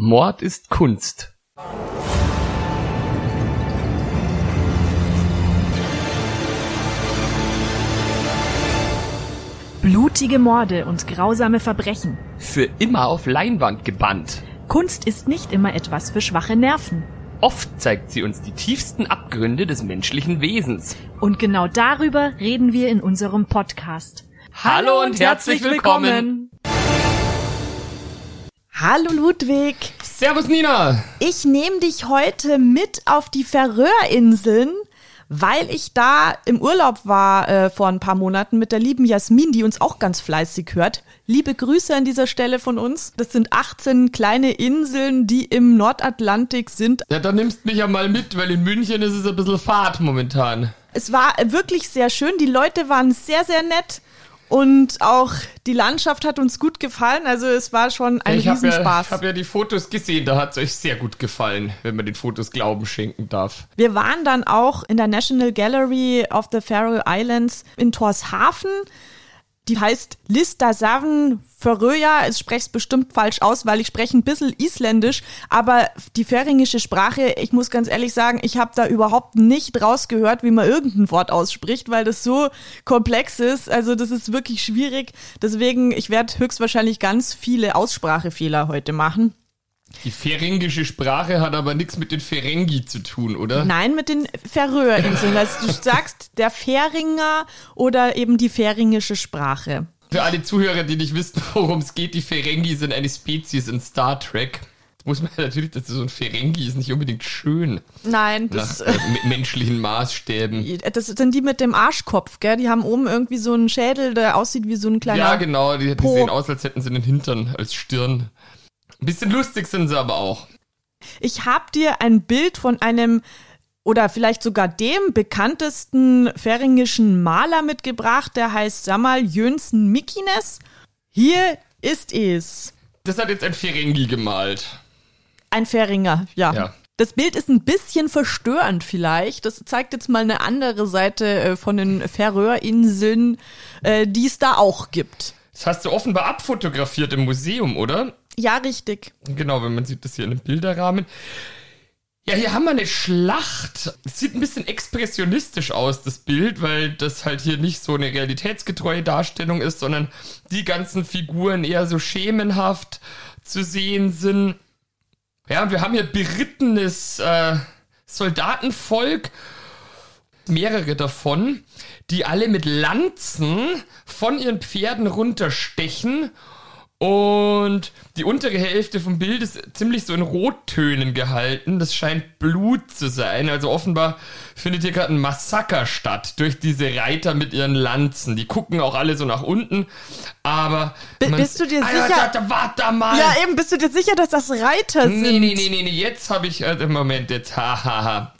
Mord ist Kunst. Blutige Morde und grausame Verbrechen. Für immer auf Leinwand gebannt. Kunst ist nicht immer etwas für schwache Nerven. Oft zeigt sie uns die tiefsten Abgründe des menschlichen Wesens. Und genau darüber reden wir in unserem Podcast. Hallo und herzlich willkommen. Hallo Ludwig. Servus Nina. Ich nehme dich heute mit auf die Färöerinseln, weil ich da im Urlaub war äh, vor ein paar Monaten mit der lieben Jasmin, die uns auch ganz fleißig hört. Liebe Grüße an dieser Stelle von uns. Das sind 18 kleine Inseln, die im Nordatlantik sind. Ja, dann nimmst mich ja mal mit, weil in München ist es ein bisschen Fahrt momentan. Es war wirklich sehr schön. Die Leute waren sehr, sehr nett. Und auch die Landschaft hat uns gut gefallen. Also es war schon ein ich Riesenspaß. Ja, ich habe ja die Fotos gesehen, da hat es euch sehr gut gefallen, wenn man den Fotos Glauben schenken darf. Wir waren dann auch in der National Gallery of the Faroe Islands in Torshafen. Die heißt Lista Saven Föröja. Ich spreche es bestimmt falsch aus, weil ich spreche ein bisschen Isländisch. Aber die färingische Sprache, ich muss ganz ehrlich sagen, ich habe da überhaupt nicht rausgehört, wie man irgendein Wort ausspricht, weil das so komplex ist. Also das ist wirklich schwierig. Deswegen, ich werde höchstwahrscheinlich ganz viele Aussprachefehler heute machen. Die feringische Sprache hat aber nichts mit den Ferengi zu tun, oder? Nein, mit den Färöerinseln. Also du sagst der Färinger oder eben die färingische Sprache. Für alle Zuhörer, die nicht wissen, worum es geht, die Ferengi sind eine Spezies in Star Trek. Muss man natürlich, dass so ein Ferengi ist nicht unbedingt schön. Nein, das nach äh, menschlichen Maßstäben. Das sind die mit dem Arschkopf, gell? Die haben oben irgendwie so einen Schädel, der aussieht wie so ein kleiner. Ja, genau, die, die sehen aus, als hätten sie einen Hintern als Stirn. Ein bisschen lustig sind sie aber auch. Ich habe dir ein Bild von einem oder vielleicht sogar dem bekanntesten färingischen Maler mitgebracht, der heißt Samal Jönsen Mikines. Hier ist es. Das hat jetzt ein Ferengi gemalt. Ein Färinger, ja. ja. Das Bild ist ein bisschen verstörend vielleicht. Das zeigt jetzt mal eine andere Seite äh, von den Färöerinseln, äh, die es da auch gibt. Das hast du offenbar abfotografiert im Museum, oder? Ja, richtig. Genau, wenn man sieht das hier in einem Bilderrahmen. Ja, hier haben wir eine Schlacht. Sieht ein bisschen expressionistisch aus, das Bild, weil das halt hier nicht so eine realitätsgetreue Darstellung ist, sondern die ganzen Figuren eher so schemenhaft zu sehen sind. Ja, und wir haben hier berittenes äh, Soldatenvolk, mehrere davon, die alle mit Lanzen von ihren Pferden runterstechen und die untere Hälfte vom Bild ist ziemlich so in Rottönen gehalten. Das scheint Blut zu sein. Also offenbar findet hier gerade ein Massaker statt durch diese Reiter mit ihren Lanzen. Die gucken auch alle so nach unten. Aber. B bist du dir sicher? Warte, warte mal. Ja, eben, bist du dir sicher, dass das Reiter sind? Nee, nee, nee, nee, nee. Jetzt habe ich. Äh, Moment, jetzt. Hahaha.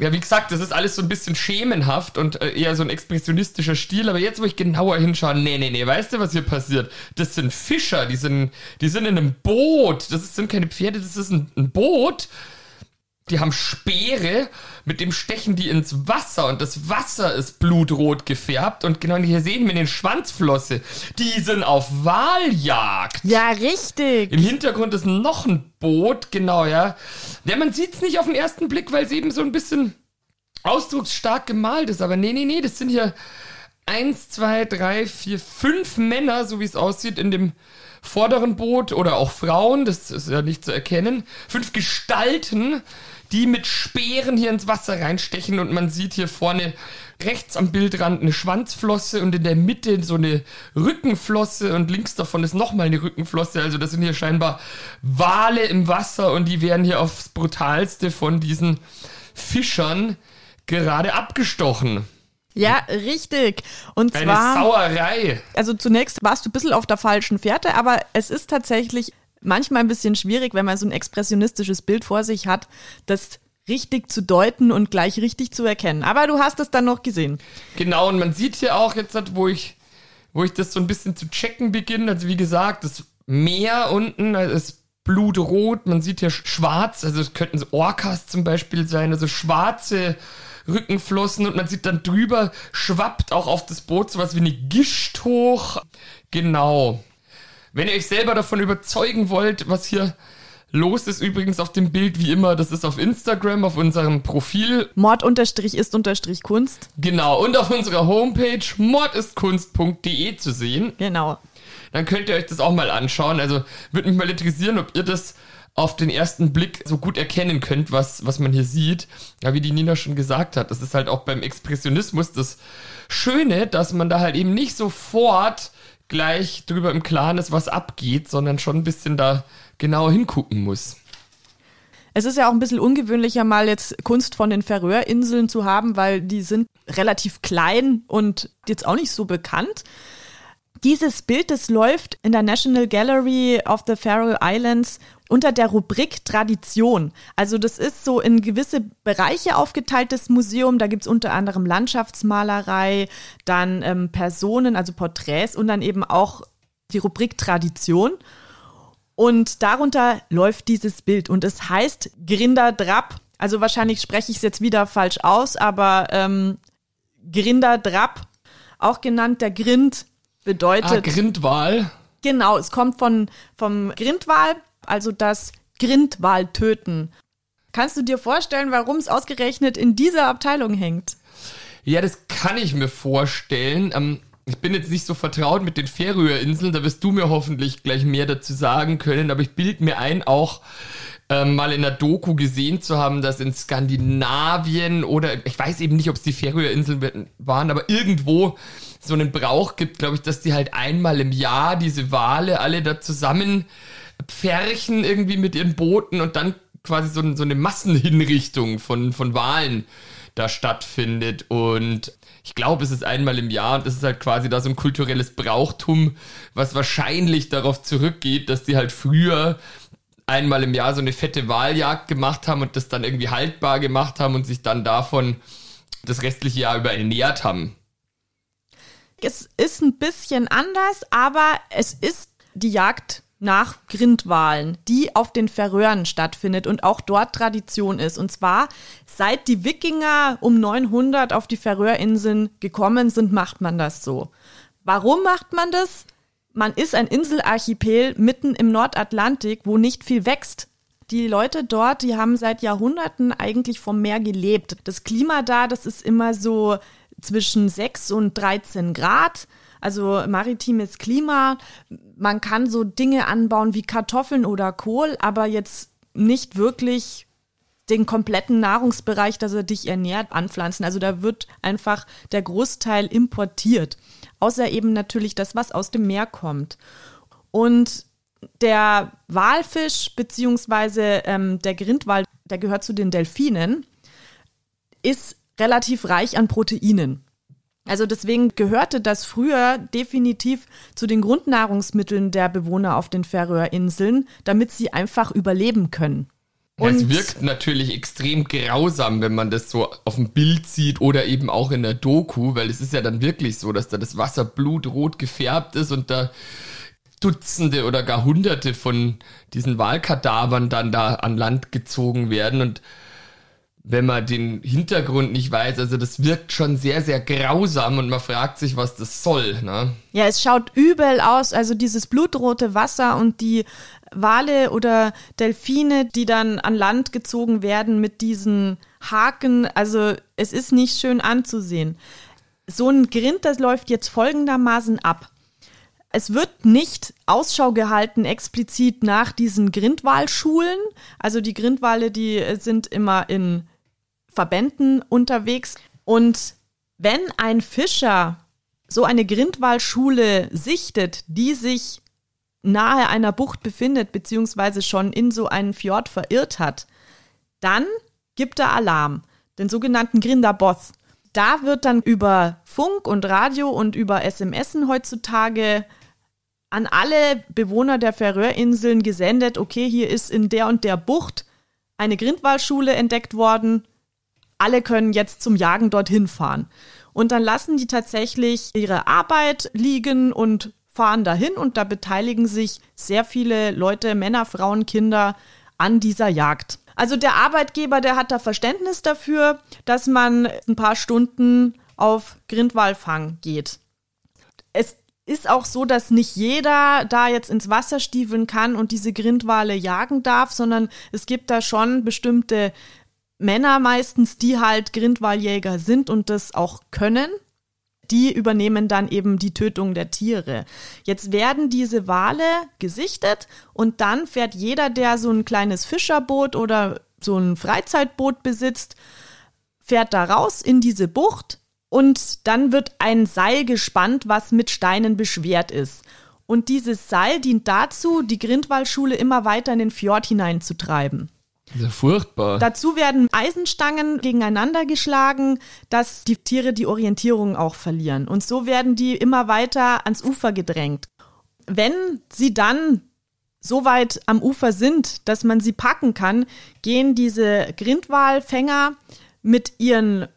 Ja, wie gesagt, das ist alles so ein bisschen schemenhaft und äh, eher so ein expressionistischer Stil, aber jetzt, wo ich genauer hinschaue, nee, nee, nee, weißt du, was hier passiert? Das sind Fischer, die sind, die sind in einem Boot. Das sind keine Pferde, das ist ein, ein Boot die haben Speere, mit dem stechen die ins Wasser und das Wasser ist blutrot gefärbt und genau hier sehen wir den Schwanzflosse. Die sind auf Waljagd. Ja, richtig. Im Hintergrund ist noch ein Boot, genau, ja. Ja, man sieht es nicht auf den ersten Blick, weil es eben so ein bisschen ausdrucksstark gemalt ist, aber nee, nee, nee, das sind hier eins, zwei, drei, vier, fünf Männer, so wie es aussieht, in dem vorderen Boot oder auch Frauen, das ist ja nicht zu erkennen. Fünf Gestalten, die mit Speeren hier ins Wasser reinstechen und man sieht hier vorne rechts am Bildrand eine Schwanzflosse und in der Mitte so eine Rückenflosse und links davon ist nochmal eine Rückenflosse. Also das sind hier scheinbar Wale im Wasser und die werden hier aufs brutalste von diesen Fischern gerade abgestochen. Ja, richtig. Und Eine zwar. Sauerei. Also zunächst warst du ein bisschen auf der falschen Fährte, aber es ist tatsächlich manchmal ein bisschen schwierig, wenn man so ein expressionistisches Bild vor sich hat, das richtig zu deuten und gleich richtig zu erkennen. Aber du hast es dann noch gesehen. Genau, und man sieht hier auch jetzt, wo ich, wo ich das so ein bisschen zu checken beginne, also wie gesagt, das Meer unten ist blutrot, man sieht hier schwarz, also es könnten so Orcas zum Beispiel sein, also schwarze Rückenflossen und man sieht dann drüber schwappt auch auf das Boot sowas wie eine Gischt hoch. Genau. Wenn ihr euch selber davon überzeugen wollt, was hier los ist übrigens auf dem Bild, wie immer, das ist auf Instagram, auf unserem Profil. Mord ist unterstrich Kunst. Genau, und auf unserer Homepage mordistkunst.de zu sehen. Genau. Dann könnt ihr euch das auch mal anschauen. Also würde mich mal interessieren, ob ihr das auf den ersten Blick so gut erkennen könnt, was, was man hier sieht. Ja, wie die Nina schon gesagt hat, das ist halt auch beim Expressionismus das Schöne, dass man da halt eben nicht sofort gleich drüber im Klaren ist, was abgeht, sondern schon ein bisschen da genau hingucken muss. Es ist ja auch ein bisschen ungewöhnlicher, mal jetzt Kunst von den Färöerinseln zu haben, weil die sind relativ klein und jetzt auch nicht so bekannt. Dieses Bild, das läuft in der National Gallery of the Faroe Islands unter der Rubrik Tradition. Also das ist so in gewisse Bereiche aufgeteiltes Museum. Da gibt's unter anderem Landschaftsmalerei, dann ähm, Personen, also Porträts und dann eben auch die Rubrik Tradition. Und darunter läuft dieses Bild und es heißt Grinder Drap. Also wahrscheinlich spreche ich es jetzt wieder falsch aus, aber ähm, Grinder Drap, auch genannt der Grind, bedeutet. Ah, Grindwal. Genau, es kommt von, vom Grindwal, also das Grindwal töten. Kannst du dir vorstellen, warum es ausgerechnet in dieser Abteilung hängt? Ja, das kann ich mir vorstellen. Ähm, ich bin jetzt nicht so vertraut mit den Färöerinseln, da wirst du mir hoffentlich gleich mehr dazu sagen können, aber ich bild mir ein, auch ähm, mal in der Doku gesehen zu haben, dass in Skandinavien oder ich weiß eben nicht, ob es die Färöerinseln waren, aber irgendwo so einen Brauch gibt, glaube ich, dass die halt einmal im Jahr diese Wale alle da zusammen pferchen irgendwie mit ihren Booten und dann quasi so, so eine Massenhinrichtung von, von Walen da stattfindet. Und ich glaube, es ist einmal im Jahr und es ist halt quasi da so ein kulturelles Brauchtum, was wahrscheinlich darauf zurückgeht, dass die halt früher einmal im Jahr so eine fette Wahljagd gemacht haben und das dann irgendwie haltbar gemacht haben und sich dann davon das restliche Jahr über ernährt haben. Es ist ein bisschen anders, aber es ist die Jagd nach Grindwahlen, die auf den Färöern stattfindet und auch dort Tradition ist. Und zwar seit die Wikinger um 900 auf die Färöerinseln gekommen sind, macht man das so. Warum macht man das? Man ist ein Inselarchipel mitten im Nordatlantik, wo nicht viel wächst. Die Leute dort, die haben seit Jahrhunderten eigentlich vom Meer gelebt. Das Klima da, das ist immer so zwischen 6 und 13 Grad also maritimes Klima. Man kann so Dinge anbauen wie Kartoffeln oder Kohl, aber jetzt nicht wirklich den kompletten Nahrungsbereich, dass er dich ernährt, anpflanzen. Also da wird einfach der Großteil importiert. Außer eben natürlich das, was aus dem Meer kommt. Und der Walfisch beziehungsweise ähm, der Grindwal, der gehört zu den Delfinen, ist relativ reich an Proteinen. Also deswegen gehörte das früher definitiv zu den Grundnahrungsmitteln der Bewohner auf den Färöerinseln, damit sie einfach überleben können. Und es wirkt natürlich extrem grausam, wenn man das so auf dem Bild sieht oder eben auch in der Doku, weil es ist ja dann wirklich so, dass da das Wasser blutrot gefärbt ist und da Dutzende oder gar Hunderte von diesen Wahlkadavern dann da an Land gezogen werden und wenn man den Hintergrund nicht weiß. Also das wirkt schon sehr, sehr grausam und man fragt sich, was das soll. Ne? Ja, es schaut übel aus. Also dieses blutrote Wasser und die Wale oder Delfine, die dann an Land gezogen werden mit diesen Haken. Also es ist nicht schön anzusehen. So ein Grind, das läuft jetzt folgendermaßen ab. Es wird nicht Ausschau gehalten explizit nach diesen Grindwalschulen. Also die Grindwale, die sind immer in Verbänden unterwegs. Und wenn ein Fischer so eine Grindwalschule sichtet, die sich nahe einer Bucht befindet, beziehungsweise schon in so einen Fjord verirrt hat, dann gibt er Alarm, den sogenannten Grinderboth. Da wird dann über Funk und Radio und über SMS heutzutage an alle Bewohner der Färöerinseln gesendet, okay, hier ist in der und der Bucht eine Grindwalschule entdeckt worden, alle können jetzt zum Jagen dorthin fahren. Und dann lassen die tatsächlich ihre Arbeit liegen und fahren dahin und da beteiligen sich sehr viele Leute, Männer, Frauen, Kinder an dieser Jagd. Also der Arbeitgeber, der hat da Verständnis dafür, dass man ein paar Stunden auf Grindwalfang geht. Es ist auch so, dass nicht jeder da jetzt ins Wasser stiefeln kann und diese Grindwale jagen darf, sondern es gibt da schon bestimmte Männer meistens, die halt Grindwaljäger sind und das auch können. Die übernehmen dann eben die Tötung der Tiere. Jetzt werden diese Wale gesichtet und dann fährt jeder, der so ein kleines Fischerboot oder so ein Freizeitboot besitzt, fährt da raus in diese Bucht, und dann wird ein Seil gespannt, was mit Steinen beschwert ist. Und dieses Seil dient dazu, die Grindwaldschule immer weiter in den Fjord hineinzutreiben. Ja furchtbar. Dazu werden Eisenstangen gegeneinander geschlagen, dass die Tiere die Orientierung auch verlieren. Und so werden die immer weiter ans Ufer gedrängt. Wenn sie dann so weit am Ufer sind, dass man sie packen kann, gehen diese Grindwalfänger mit ihren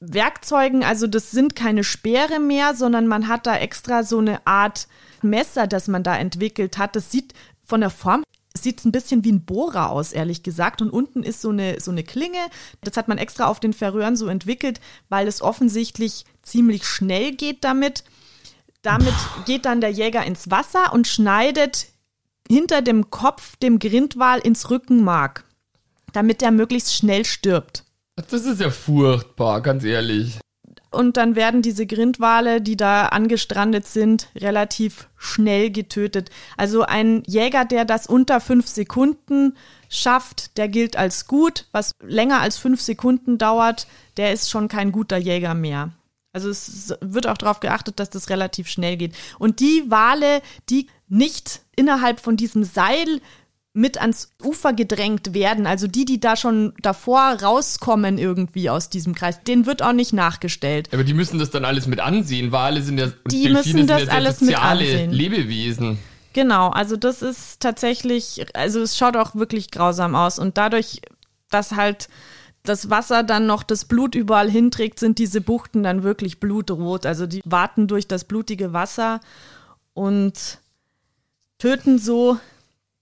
Werkzeugen, also das sind keine Speere mehr, sondern man hat da extra so eine Art Messer, das man da entwickelt hat. Das sieht von der Form sieht ein bisschen wie ein Bohrer aus, ehrlich gesagt. Und unten ist so eine, so eine Klinge. Das hat man extra auf den Verröhren so entwickelt, weil es offensichtlich ziemlich schnell geht damit. Damit geht dann der Jäger ins Wasser und schneidet hinter dem Kopf dem Grindwal ins Rückenmark, damit er möglichst schnell stirbt. Das ist ja furchtbar, ganz ehrlich. Und dann werden diese Grindwale, die da angestrandet sind, relativ schnell getötet. Also ein Jäger, der das unter fünf Sekunden schafft, der gilt als gut. Was länger als fünf Sekunden dauert, der ist schon kein guter Jäger mehr. Also es wird auch darauf geachtet, dass das relativ schnell geht. Und die Wale, die nicht innerhalb von diesem Seil mit ans Ufer gedrängt werden. Also die, die da schon davor rauskommen irgendwie aus diesem Kreis, denen wird auch nicht nachgestellt. Aber die müssen das dann alles mit ansehen. Wale sind ja die müssen das ja alles soziale mit ansehen. Lebewesen. Genau, also das ist tatsächlich, also es schaut auch wirklich grausam aus und dadurch, dass halt das Wasser dann noch das Blut überall hinträgt, sind diese Buchten dann wirklich blutrot. Also die warten durch das blutige Wasser und töten so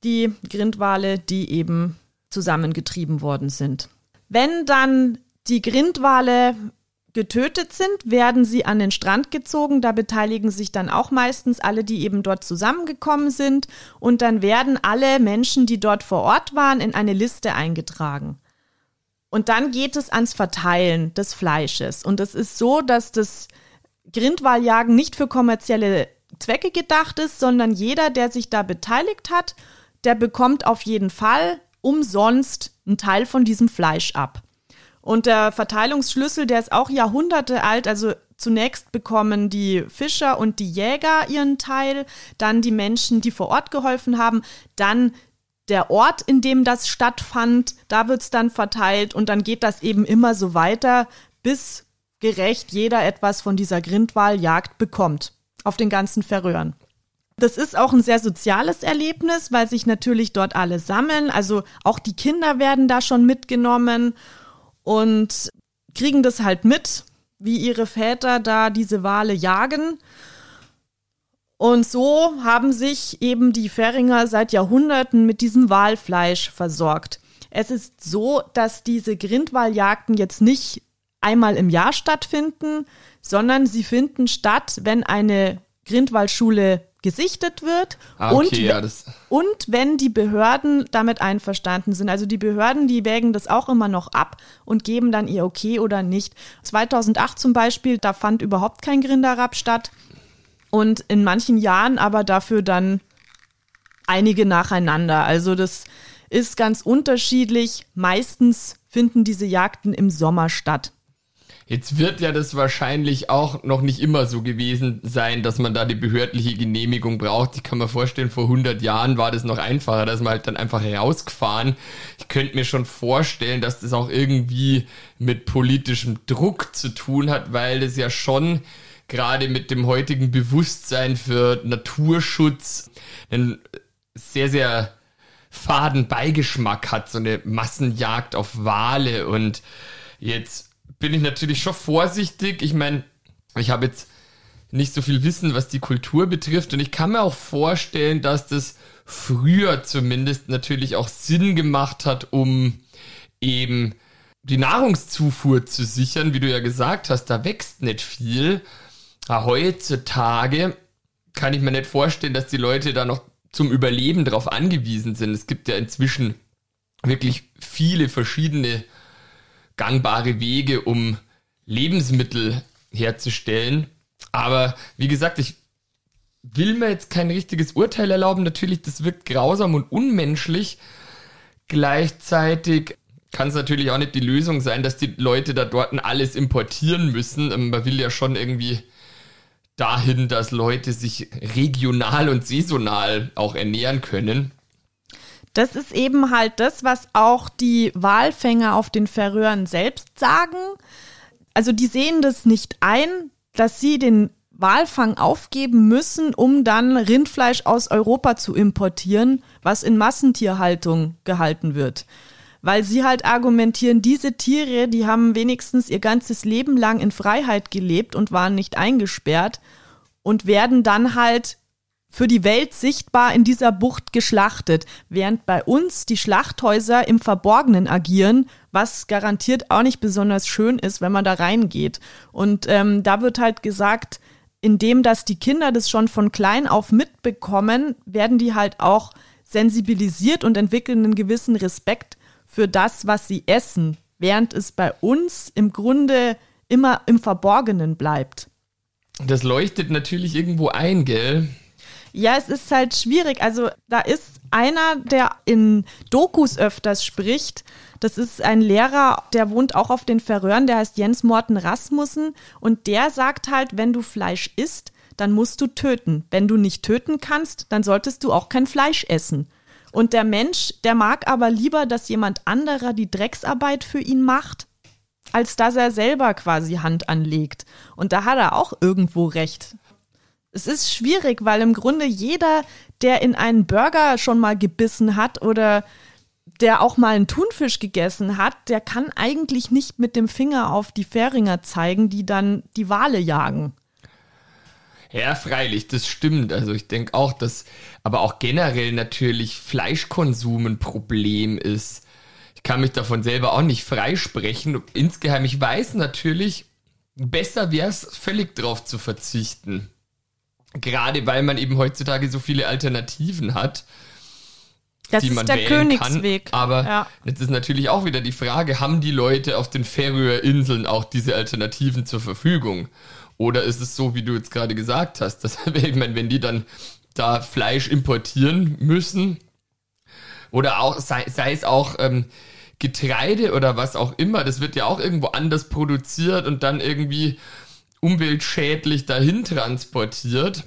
die Grindwale, die eben zusammengetrieben worden sind. Wenn dann die Grindwale getötet sind, werden sie an den Strand gezogen. Da beteiligen sich dann auch meistens alle, die eben dort zusammengekommen sind. Und dann werden alle Menschen, die dort vor Ort waren, in eine Liste eingetragen. Und dann geht es ans Verteilen des Fleisches. Und es ist so, dass das Grindwaljagen nicht für kommerzielle Zwecke gedacht ist, sondern jeder, der sich da beteiligt hat der bekommt auf jeden Fall umsonst einen Teil von diesem Fleisch ab. Und der Verteilungsschlüssel, der ist auch Jahrhunderte alt, also zunächst bekommen die Fischer und die Jäger ihren Teil, dann die Menschen, die vor Ort geholfen haben, dann der Ort, in dem das stattfand, da wird es dann verteilt und dann geht das eben immer so weiter, bis gerecht jeder etwas von dieser Grindwaljagd bekommt. Auf den ganzen Verröhren. Das ist auch ein sehr soziales Erlebnis, weil sich natürlich dort alle sammeln. Also auch die Kinder werden da schon mitgenommen und kriegen das halt mit, wie ihre Väter da diese Wale jagen. Und so haben sich eben die Färinger seit Jahrhunderten mit diesem Walfleisch versorgt. Es ist so, dass diese Grindwaljagden jetzt nicht einmal im Jahr stattfinden, sondern sie finden statt, wenn eine Grindwaldschule gesichtet wird Ah, okay, und, ja, und wenn die Behörden damit einverstanden sind. Also die Behörden, die wägen das auch immer noch ab und geben dann ihr Okay oder nicht. 2008 zum Beispiel, da fand überhaupt kein Grinderrab statt und in manchen Jahren aber dafür dann einige nacheinander. Also das ist ganz unterschiedlich. Meistens finden diese Jagden im Sommer statt. Jetzt wird ja das wahrscheinlich auch noch nicht immer so gewesen sein, dass man da die behördliche Genehmigung braucht. Ich kann mir vorstellen, vor 100 Jahren war das noch einfacher, dass man halt dann einfach rausgefahren. Ich könnte mir schon vorstellen, dass das auch irgendwie mit politischem Druck zu tun hat, weil das ja schon gerade mit dem heutigen Bewusstsein für Naturschutz einen sehr, sehr faden Beigeschmack hat, so eine Massenjagd auf Wale und jetzt bin ich natürlich schon vorsichtig. Ich meine, ich habe jetzt nicht so viel Wissen, was die Kultur betrifft und ich kann mir auch vorstellen, dass das früher zumindest natürlich auch Sinn gemacht hat, um eben die Nahrungszufuhr zu sichern, wie du ja gesagt hast, da wächst nicht viel. Aber heutzutage kann ich mir nicht vorstellen, dass die Leute da noch zum Überleben drauf angewiesen sind. Es gibt ja inzwischen wirklich viele verschiedene gangbare Wege, um Lebensmittel herzustellen. Aber wie gesagt, ich will mir jetzt kein richtiges Urteil erlauben. Natürlich, das wirkt grausam und unmenschlich. Gleichzeitig kann es natürlich auch nicht die Lösung sein, dass die Leute da dort alles importieren müssen. Ähm, man will ja schon irgendwie dahin, dass Leute sich regional und saisonal auch ernähren können. Das ist eben halt das, was auch die Walfänger auf den Färöern selbst sagen. Also die sehen das nicht ein, dass sie den Walfang aufgeben müssen, um dann Rindfleisch aus Europa zu importieren, was in Massentierhaltung gehalten wird. Weil sie halt argumentieren, diese Tiere, die haben wenigstens ihr ganzes Leben lang in Freiheit gelebt und waren nicht eingesperrt und werden dann halt für die Welt sichtbar in dieser Bucht geschlachtet, während bei uns die Schlachthäuser im Verborgenen agieren, was garantiert auch nicht besonders schön ist, wenn man da reingeht. Und ähm, da wird halt gesagt, indem dass die Kinder das schon von klein auf mitbekommen, werden die halt auch sensibilisiert und entwickeln einen gewissen Respekt für das, was sie essen, während es bei uns im Grunde immer im Verborgenen bleibt. Das leuchtet natürlich irgendwo ein, gell? Ja, es ist halt schwierig. Also da ist einer, der in Dokus öfters spricht. Das ist ein Lehrer, der wohnt auch auf den Färöern, der heißt Jens Morten Rasmussen. Und der sagt halt, wenn du Fleisch isst, dann musst du töten. Wenn du nicht töten kannst, dann solltest du auch kein Fleisch essen. Und der Mensch, der mag aber lieber, dass jemand anderer die Drecksarbeit für ihn macht, als dass er selber quasi Hand anlegt. Und da hat er auch irgendwo recht. Es ist schwierig, weil im Grunde jeder, der in einen Burger schon mal gebissen hat oder der auch mal einen Thunfisch gegessen hat, der kann eigentlich nicht mit dem Finger auf die Fähringer zeigen, die dann die Wale jagen. Ja, freilich, das stimmt. Also ich denke auch, dass aber auch generell natürlich Fleischkonsum ein Problem ist. Ich kann mich davon selber auch nicht freisprechen. Insgeheim, ich weiß natürlich, besser wäre es, völlig drauf zu verzichten. Gerade weil man eben heutzutage so viele Alternativen hat. Das die man ist der Königsweg. Kann. Aber ja. jetzt ist natürlich auch wieder die Frage, haben die Leute auf den Färöer Inseln auch diese Alternativen zur Verfügung? Oder ist es so, wie du jetzt gerade gesagt hast, dass, ich meine, wenn die dann da Fleisch importieren müssen, oder auch, sei, sei es auch ähm, Getreide oder was auch immer, das wird ja auch irgendwo anders produziert und dann irgendwie umweltschädlich dahin transportiert.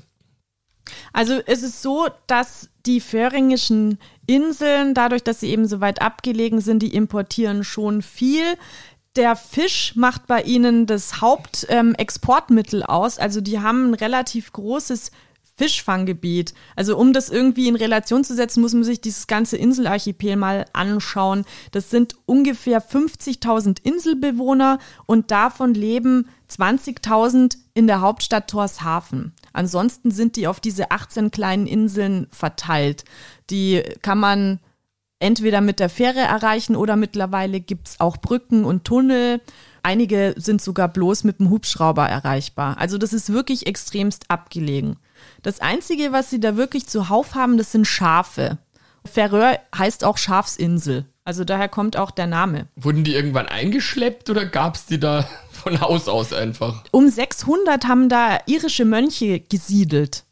Also es ist so, dass die föhringischen Inseln, dadurch, dass sie eben so weit abgelegen sind, die importieren schon viel. Der Fisch macht bei ihnen das Hauptexportmittel ähm, aus. Also die haben ein relativ großes Fischfanggebiet. Also um das irgendwie in Relation zu setzen, muss man sich dieses ganze Inselarchipel mal anschauen. Das sind ungefähr 50.000 Inselbewohner und davon leben 20.000 in der Hauptstadt Torshafen. Ansonsten sind die auf diese 18 kleinen Inseln verteilt. Die kann man entweder mit der Fähre erreichen oder mittlerweile gibt es auch Brücken und Tunnel. Einige sind sogar bloß mit dem Hubschrauber erreichbar. Also das ist wirklich extremst abgelegen. Das Einzige, was sie da wirklich zuhauf haben, das sind Schafe. Färöer heißt auch Schafsinsel. Also daher kommt auch der Name. Wurden die irgendwann eingeschleppt oder gab es die da von Haus aus einfach? Um 600 haben da irische Mönche gesiedelt.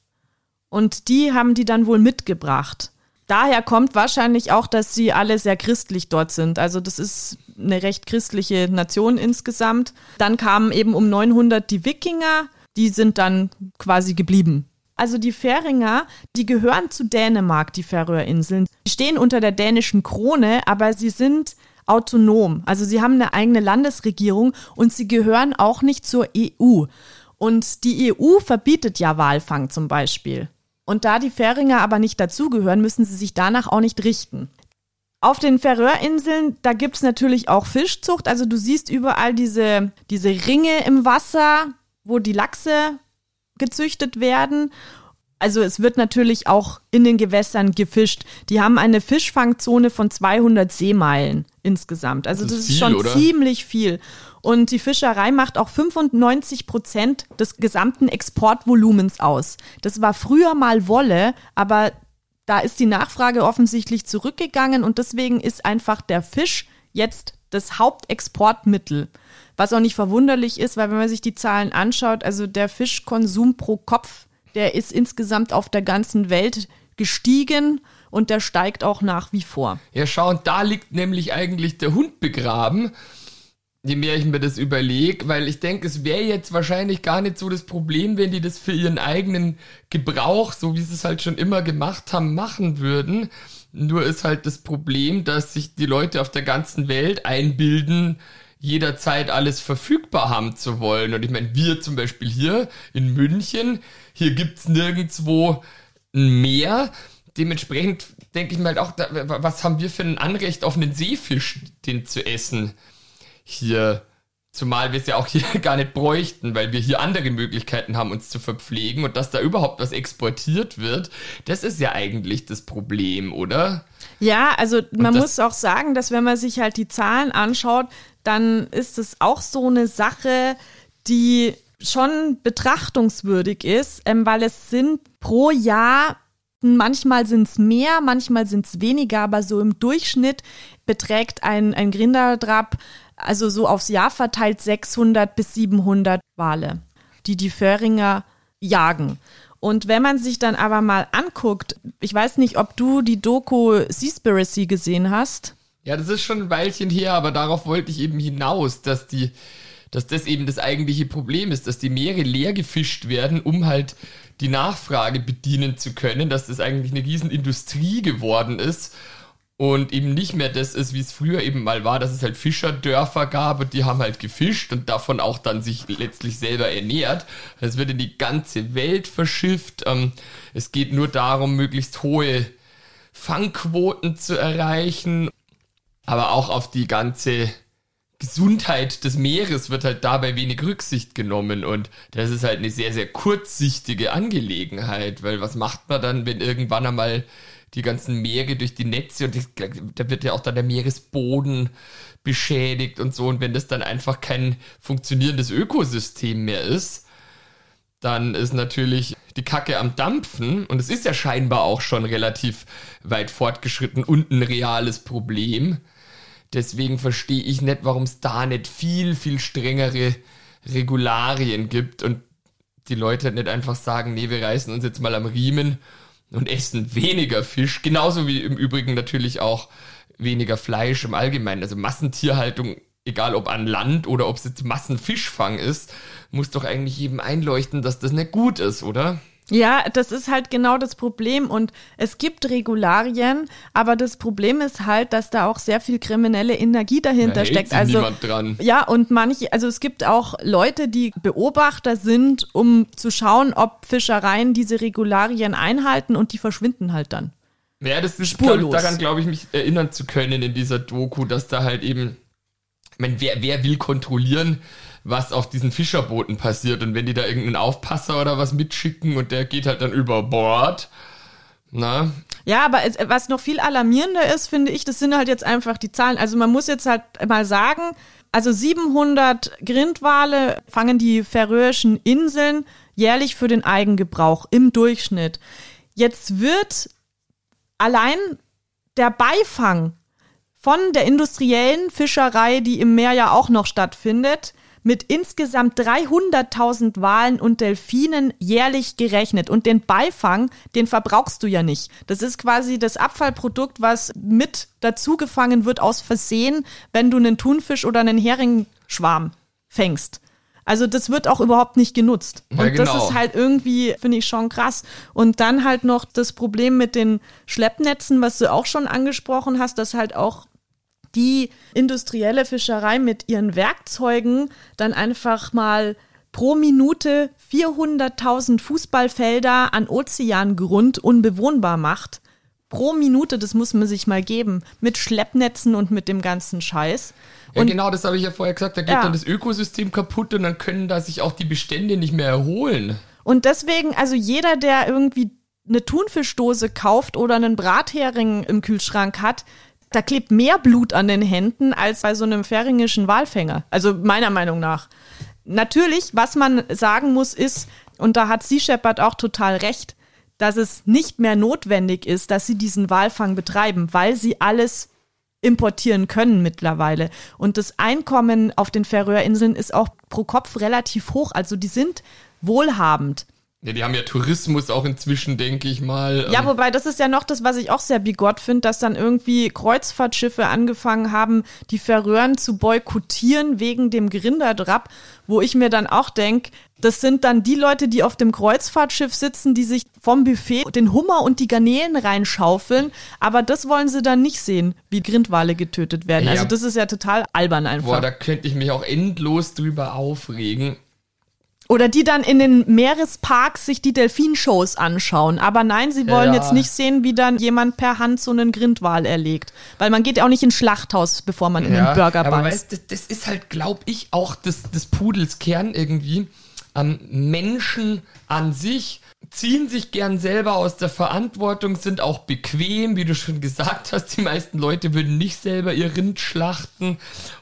Und die haben die dann wohl mitgebracht. Daher kommt wahrscheinlich auch, dass sie alle sehr christlich dort sind. Also das ist eine recht christliche Nation insgesamt. Dann kamen eben um 900 die Wikinger. Die sind dann quasi geblieben also die Färinger, die gehören zu Dänemark, die Färöerinseln. Die stehen unter der dänischen Krone, aber sie sind autonom. Also sie haben eine eigene Landesregierung und sie gehören auch nicht zur EU. Und die EU verbietet ja Walfang zum Beispiel. Und da die Färinger aber nicht dazugehören, müssen sie sich danach auch nicht richten. Auf den Färöerinseln, da gibt es natürlich auch Fischzucht. Also du siehst überall diese, diese Ringe im Wasser, wo die Lachse gezüchtet werden. also es wird natürlich auch in den Gewässern gefischt. Die haben eine Fischfangzone von 200 Seemeilen insgesamt. Also das, das ist, viel, schon oder? ziemlich viel. Und die Fischerei macht auch 95 Prozent des gesamten Exportvolumens aus. Das war früher mal Wolle, aber da ist die Nachfrage offensichtlich zurückgegangen und deswegen ist einfach der Fisch jetzt das Hauptexportmittel. Was auch nicht verwunderlich ist, weil wenn man sich die Zahlen anschaut, also der Fischkonsum pro Kopf der ist insgesamt auf der ganzen Welt gestiegen und der steigt auch nach wie vor. Ja, schau, und da liegt nämlich eigentlich der Hund begraben, je mehr ich mir das überlege, weil ich denke, es wäre jetzt wahrscheinlich gar nicht so das Problem, wenn die das für ihren eigenen Gebrauch, so wie sie es halt schon immer gemacht haben, machen würden. Nur ist halt das Problem, dass sich die Leute auf der ganzen Welt einbilden, jederzeit alles verfügbar haben zu wollen. Und ich meine, wir zum Beispiel hier in München, hier gibt's nirgendwo ein Meer. Dementsprechend denke ich mir halt auch, was haben wir für ein Anrecht auf einen Seefisch, den zu essen? Hier. Zumal wir es ja auch hier gar nicht bräuchten, weil wir hier andere Möglichkeiten haben, uns zu verpflegen und dass da überhaupt was exportiert wird, das ist ja eigentlich das Problem, oder? Ja, also man muss auch sagen, dass wenn man sich halt die Zahlen anschaut, dann ist es auch so eine Sache, die schon betrachtungswürdig ist, ähm, weil es sind pro Jahr, manchmal sind es mehr, manchmal sind es weniger, aber so im Durchschnitt beträgt ein, ein Grinderdrap, also so aufs Jahr verteilt 600 bis 700 Wale, die die Föhringer jagen. Und wenn man sich dann aber mal anguckt, ich weiß nicht, ob du die Doku Seaspiracy gesehen hast. Ja, das ist schon ein Weilchen her, aber darauf wollte ich eben hinaus, dass die, dass das eben das eigentliche Problem ist, dass die Meere leer gefischt werden, um halt die Nachfrage bedienen zu können, dass das eigentlich eine Riesenindustrie geworden ist und eben nicht mehr das ist, wie es früher eben mal war, dass es halt Fischerdörfer gab und die haben halt gefischt und davon auch dann sich letztlich selber ernährt. Es wird in die ganze Welt verschifft. Ähm, es geht nur darum, möglichst hohe Fangquoten zu erreichen aber auch auf die ganze Gesundheit des Meeres wird halt dabei wenig Rücksicht genommen und das ist halt eine sehr, sehr kurzsichtige Angelegenheit, weil was macht man dann, wenn irgendwann einmal die ganzen Meere durch die Netze und da wird ja auch dann der Meeresboden beschädigt und so und wenn das dann einfach kein funktionierendes Ökosystem mehr ist, dann ist natürlich die Kacke am Dampfen und es ist ja scheinbar auch schon relativ weit fortgeschritten und ein reales Problem. Deswegen verstehe ich nicht, warum es da nicht viel, viel strengere Regularien gibt und die Leute nicht einfach sagen, nee, wir reißen uns jetzt mal am Riemen und essen weniger Fisch. Genauso wie im Übrigen natürlich auch weniger Fleisch im Allgemeinen. Also Massentierhaltung, egal ob an Land oder ob es jetzt Massenfischfang ist, muss doch eigentlich jedem einleuchten, dass das nicht gut ist, oder? Ja, das ist halt genau das Problem und es gibt Regularien, aber das Problem ist halt, dass da auch sehr viel kriminelle Energie dahinter da steckt. also ja und manche, also es gibt auch Leute, die Beobachter sind, um zu schauen, ob Fischereien diese Regularien einhalten und die verschwinden halt dann. Ja, das ist Spurlos. daran, glaube ich, mich erinnern zu können in dieser Doku, dass da halt eben, ich meine, wer, wer will kontrollieren? Was auf diesen Fischerbooten passiert. Und wenn die da irgendeinen Aufpasser oder was mitschicken und der geht halt dann über Bord. Na? Ja, aber was noch viel alarmierender ist, finde ich, das sind halt jetzt einfach die Zahlen. Also man muss jetzt halt mal sagen, also 700 Grindwale fangen die Färöischen Inseln jährlich für den Eigengebrauch im Durchschnitt. Jetzt wird allein der Beifang von der industriellen Fischerei, die im Meer ja auch noch stattfindet, mit insgesamt 300.000 Walen und Delfinen jährlich gerechnet. Und den Beifang, den verbrauchst du ja nicht. Das ist quasi das Abfallprodukt, was mit dazu gefangen wird aus Versehen, wenn du einen Thunfisch oder einen Heringsschwarm fängst. Also das wird auch überhaupt nicht genutzt. Ja, und genau. das ist halt irgendwie, finde ich, schon krass. Und dann halt noch das Problem mit den Schleppnetzen, was du auch schon angesprochen hast, dass halt auch die industrielle Fischerei mit ihren Werkzeugen dann einfach mal pro Minute 400.000 Fußballfelder an Ozeangrund unbewohnbar macht. Pro Minute, das muss man sich mal geben, mit Schleppnetzen und mit dem ganzen Scheiß. Ja, genau, das habe ich ja vorher gesagt, da geht ja. dann das Ökosystem kaputt und dann können da sich auch die Bestände nicht mehr erholen. Und deswegen, also jeder, der irgendwie eine Thunfischdose kauft oder einen Brathering im Kühlschrank hat, da klebt mehr Blut an den Händen als bei so einem färingischen Walfänger. Also meiner Meinung nach. Natürlich, was man sagen muss, ist, und da hat Sea Shepherd auch total recht, dass es nicht mehr notwendig ist, dass sie diesen Walfang betreiben, weil sie alles importieren können mittlerweile. Und das Einkommen auf den Färöerinseln ist auch pro Kopf relativ hoch. Also die sind wohlhabend. Ja, die haben ja Tourismus auch inzwischen, denke ich mal. Ja, wobei das ist ja noch das, was ich auch sehr bigott finde, dass dann irgendwie Kreuzfahrtschiffe angefangen haben, die Färöern zu boykottieren wegen dem Grinderdrap, wo ich mir dann auch denke, das sind dann die Leute, die auf dem Kreuzfahrtschiff sitzen, die sich vom Buffet den Hummer und die Garnelen reinschaufeln, aber das wollen sie dann nicht sehen, wie Grindwale getötet werden. Ja. Also das ist ja total albern einfach. Boah, da könnte ich mich auch endlos drüber aufregen. Oder die dann in den Meeresparks sich die Delfinshows anschauen. Aber nein, sie wollen ja. jetzt nicht sehen, wie dann jemand per Hand so einen Grindwal erlegt. Weil man geht ja auch nicht ins Schlachthaus, bevor man ja, in den Burger beißt. Aber weißt, das, das ist halt, glaube ich, auch des, des Pudels Kern irgendwie. Ähm, Menschen an sich ziehen sich gern selber aus der Verantwortung, sind auch bequem, wie du schon gesagt hast. Die meisten Leute würden nicht selber ihr Rind schlachten.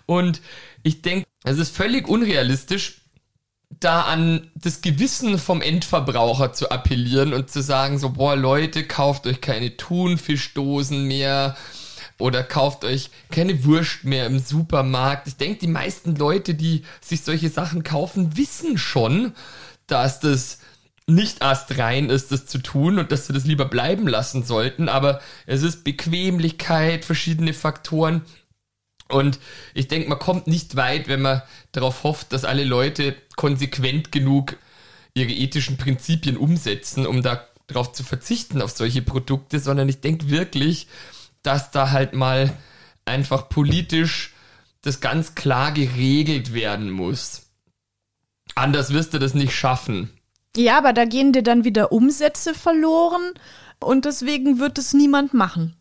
Und ich denke, es ist völlig unrealistisch, da an das Gewissen vom Endverbraucher zu appellieren und zu sagen, so, boah, Leute, kauft euch keine Thunfischdosen mehr oder kauft euch keine Wurst mehr im Supermarkt. Ich denke, die meisten Leute, die sich solche Sachen kaufen, wissen schon, dass das nicht erst rein ist, das zu tun und dass sie das lieber bleiben lassen sollten. Aber es ist Bequemlichkeit, verschiedene Faktoren. Und ich denke, man kommt nicht weit, wenn man darauf hofft, dass alle Leute konsequent genug ihre ethischen Prinzipien umsetzen, um darauf zu verzichten auf solche Produkte, sondern ich denke wirklich, dass da halt mal einfach politisch das ganz klar geregelt werden muss. Anders wirst du das nicht schaffen. Ja, aber da gehen dir dann wieder Umsätze verloren und deswegen wird es niemand machen.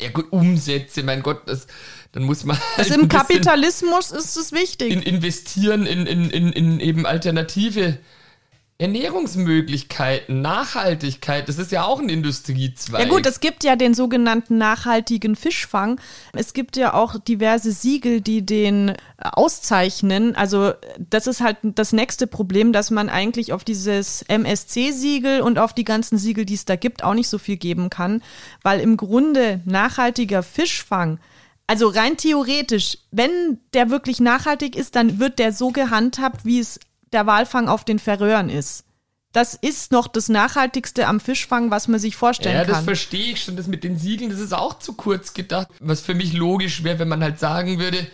Ja gut, Umsätze, mein Gott, das, dann muss man. Halt also im Kapitalismus ist es wichtig. In, investieren in, in, in, in eben alternative Ernährungsmöglichkeiten, Nachhaltigkeit, das ist ja auch ein Industriezweig. Ja gut, es gibt ja den sogenannten nachhaltigen Fischfang. Es gibt ja auch diverse Siegel, die den auszeichnen. Also das ist halt das nächste Problem, dass man eigentlich auf dieses MSC-Siegel und auf die ganzen Siegel, die es da gibt, auch nicht so viel geben kann, weil im Grunde nachhaltiger Fischfang also rein theoretisch, wenn der wirklich nachhaltig ist, dann wird der so gehandhabt, wie es der Walfang auf den Färöern ist. Das ist noch das Nachhaltigste am Fischfang, was man sich vorstellen kann. Ja, das verstehe ich schon. Das mit den Siegeln, das ist auch zu kurz gedacht. Was für mich logisch wäre, wenn man halt sagen würde,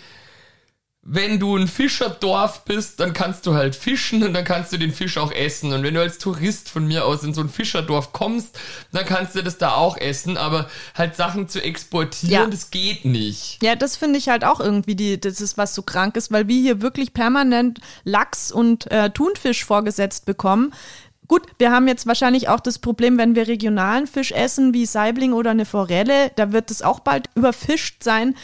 wenn du ein Fischerdorf bist, dann kannst du halt fischen und dann kannst du den Fisch auch essen. Und wenn du als Tourist von mir aus in so ein Fischerdorf kommst, dann kannst du das da auch essen. Aber halt Sachen zu exportieren, ja. das geht nicht. Ja, das finde ich halt auch irgendwie, die, das ist was so krank ist, weil wir hier wirklich permanent Lachs und äh, Thunfisch vorgesetzt bekommen. Gut, wir haben jetzt wahrscheinlich auch das Problem, wenn wir regionalen Fisch essen, wie Saibling oder eine Forelle, da wird es auch bald überfischt sein,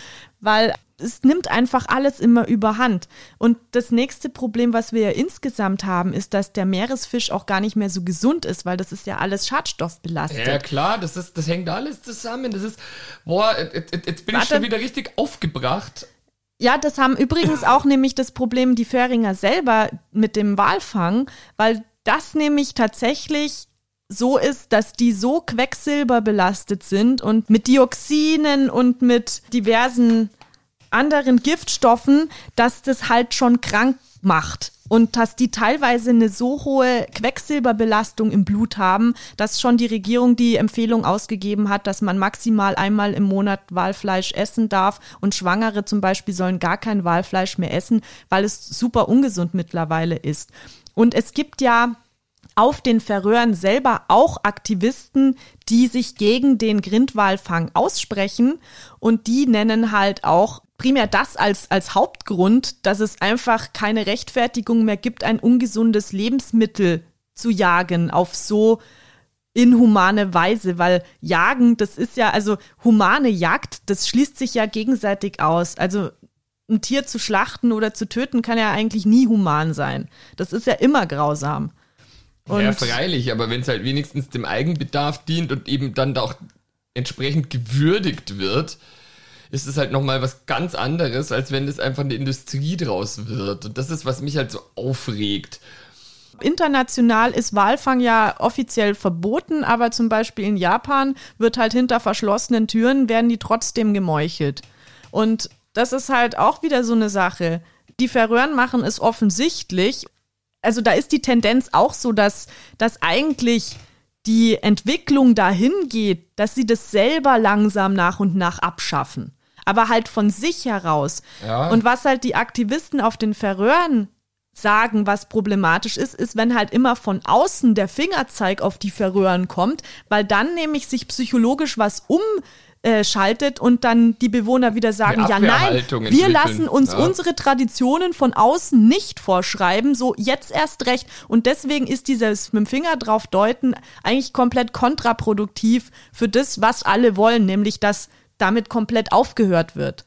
weil es nimmt einfach alles immer überhand. Und das nächste Problem, was wir ja insgesamt haben, ist, dass der Meeresfisch auch gar nicht mehr so gesund ist, weil das ist ja alles schadstoffbelastet. Ja, klar, das, ist, das hängt alles zusammen. Das ist, boah, jetzt, jetzt bin Warte. ich schon wieder richtig aufgebracht. Ja, das haben übrigens auch nämlich das Problem die Föhringer selber mit dem Walfang, weil das nämlich tatsächlich so ist, dass die so quecksilberbelastet sind und mit Dioxinen und mit diversen anderen Giftstoffen, dass das halt schon krank macht. Und dass die teilweise eine so hohe Quecksilberbelastung im Blut haben, dass schon die Regierung die Empfehlung ausgegeben hat, dass man maximal einmal im Monat Walfleisch essen darf. Und Schwangere zum Beispiel sollen gar kein Walfleisch mehr essen, weil es super ungesund mittlerweile ist. Und es gibt ja auf den Färöern selber auch Aktivisten, die sich gegen den Grindwalfang aussprechen. Und die nennen halt auch primär das als, als Hauptgrund, dass es einfach keine Rechtfertigung mehr gibt, ein ungesundes Lebensmittel zu jagen auf so inhumane Weise, weil Jagen, das ist ja, also humane Jagd, das schließt sich ja gegenseitig aus. Also ein Tier zu schlachten oder zu töten kann ja eigentlich nie human sein. Das ist ja immer grausam. Und ja, freilich, aber wenn es halt wenigstens dem Eigenbedarf dient und eben dann auch entsprechend gewürdigt wird, ist es halt nochmal was ganz anderes, als wenn es einfach eine Industrie draus wird. Und das ist, was mich halt so aufregt. International ist Walfang ja offiziell verboten, aber zum Beispiel in Japan wird halt hinter verschlossenen Türen, werden die trotzdem gemeuchelt. Und das ist halt auch wieder so eine Sache. Die Färöern machen es offensichtlich. Also da ist die Tendenz auch so, dass, dass eigentlich die Entwicklung dahin geht, dass sie das selber langsam nach und nach abschaffen. Aber halt von sich heraus. Ja. Und was halt die Aktivisten auf den Färöern sagen, was problematisch ist, ist, wenn halt immer von außen der Fingerzeig auf die Färöern kommt, weil dann nämlich sich psychologisch was umschaltet und dann die Bewohner wieder sagen, ja nein, wir lassen uns Ja. unsere Traditionen von außen nicht vorschreiben, so jetzt erst recht. Und deswegen ist dieses mit dem Finger drauf deuten eigentlich komplett kontraproduktiv für das, was alle wollen, nämlich dass damit komplett aufgehört wird.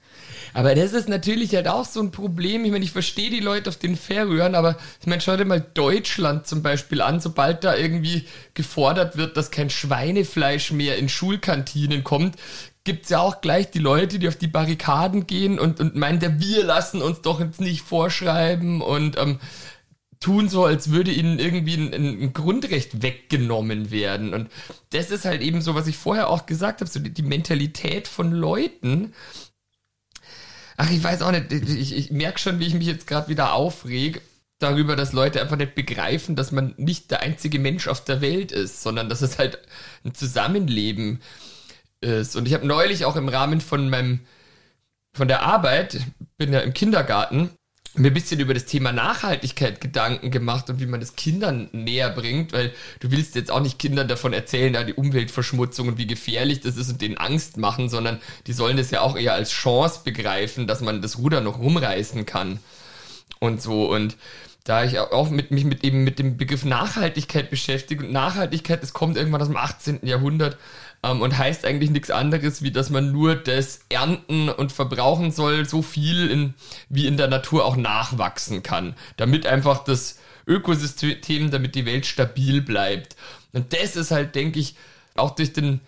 Aber das ist natürlich halt auch so ein Problem. Ich meine, ich verstehe die Leute auf den Färöern, aber ich meine, schau dir mal Deutschland zum Beispiel an, sobald da irgendwie gefordert wird, dass kein Schweinefleisch mehr in Schulkantinen kommt, gibt's ja auch gleich die Leute, die auf die Barrikaden gehen und, und meinen, der wir lassen uns doch jetzt nicht vorschreiben und ähm, tun so, als würde ihnen irgendwie ein, ein Grundrecht weggenommen werden. Und das ist halt eben so, was ich vorher auch gesagt habe, so die, die Mentalität von Leuten. Ach, ich weiß auch nicht, ich, ich merke schon, wie ich mich jetzt gerade wieder aufreg darüber, dass Leute einfach nicht begreifen, dass man nicht der einzige Mensch auf der Welt ist, sondern dass es halt ein Zusammenleben ist. Und ich habe neulich auch im Rahmen von meinem, von der Arbeit, bin ja im Kindergarten, mir ein bisschen über das Thema Nachhaltigkeit Gedanken gemacht und wie man das Kindern näher bringt, weil du willst jetzt auch nicht Kindern davon erzählen, ja, die Umweltverschmutzung und wie gefährlich das ist und denen Angst machen, sondern die sollen das ja auch eher als Chance begreifen, dass man das Ruder noch rumreißen kann und so und da ich auch mit, mich mit eben mit dem Begriff Nachhaltigkeit beschäftige und Nachhaltigkeit, das kommt irgendwann aus dem 18. Jahrhundert ähm, und heißt eigentlich nichts anderes, wie dass man nur das ernten und verbrauchen soll, so viel in, wie in der Natur auch nachwachsen kann, damit einfach das Ökosystem, damit die Welt stabil bleibt. Und das ist halt, denke ich, auch durch den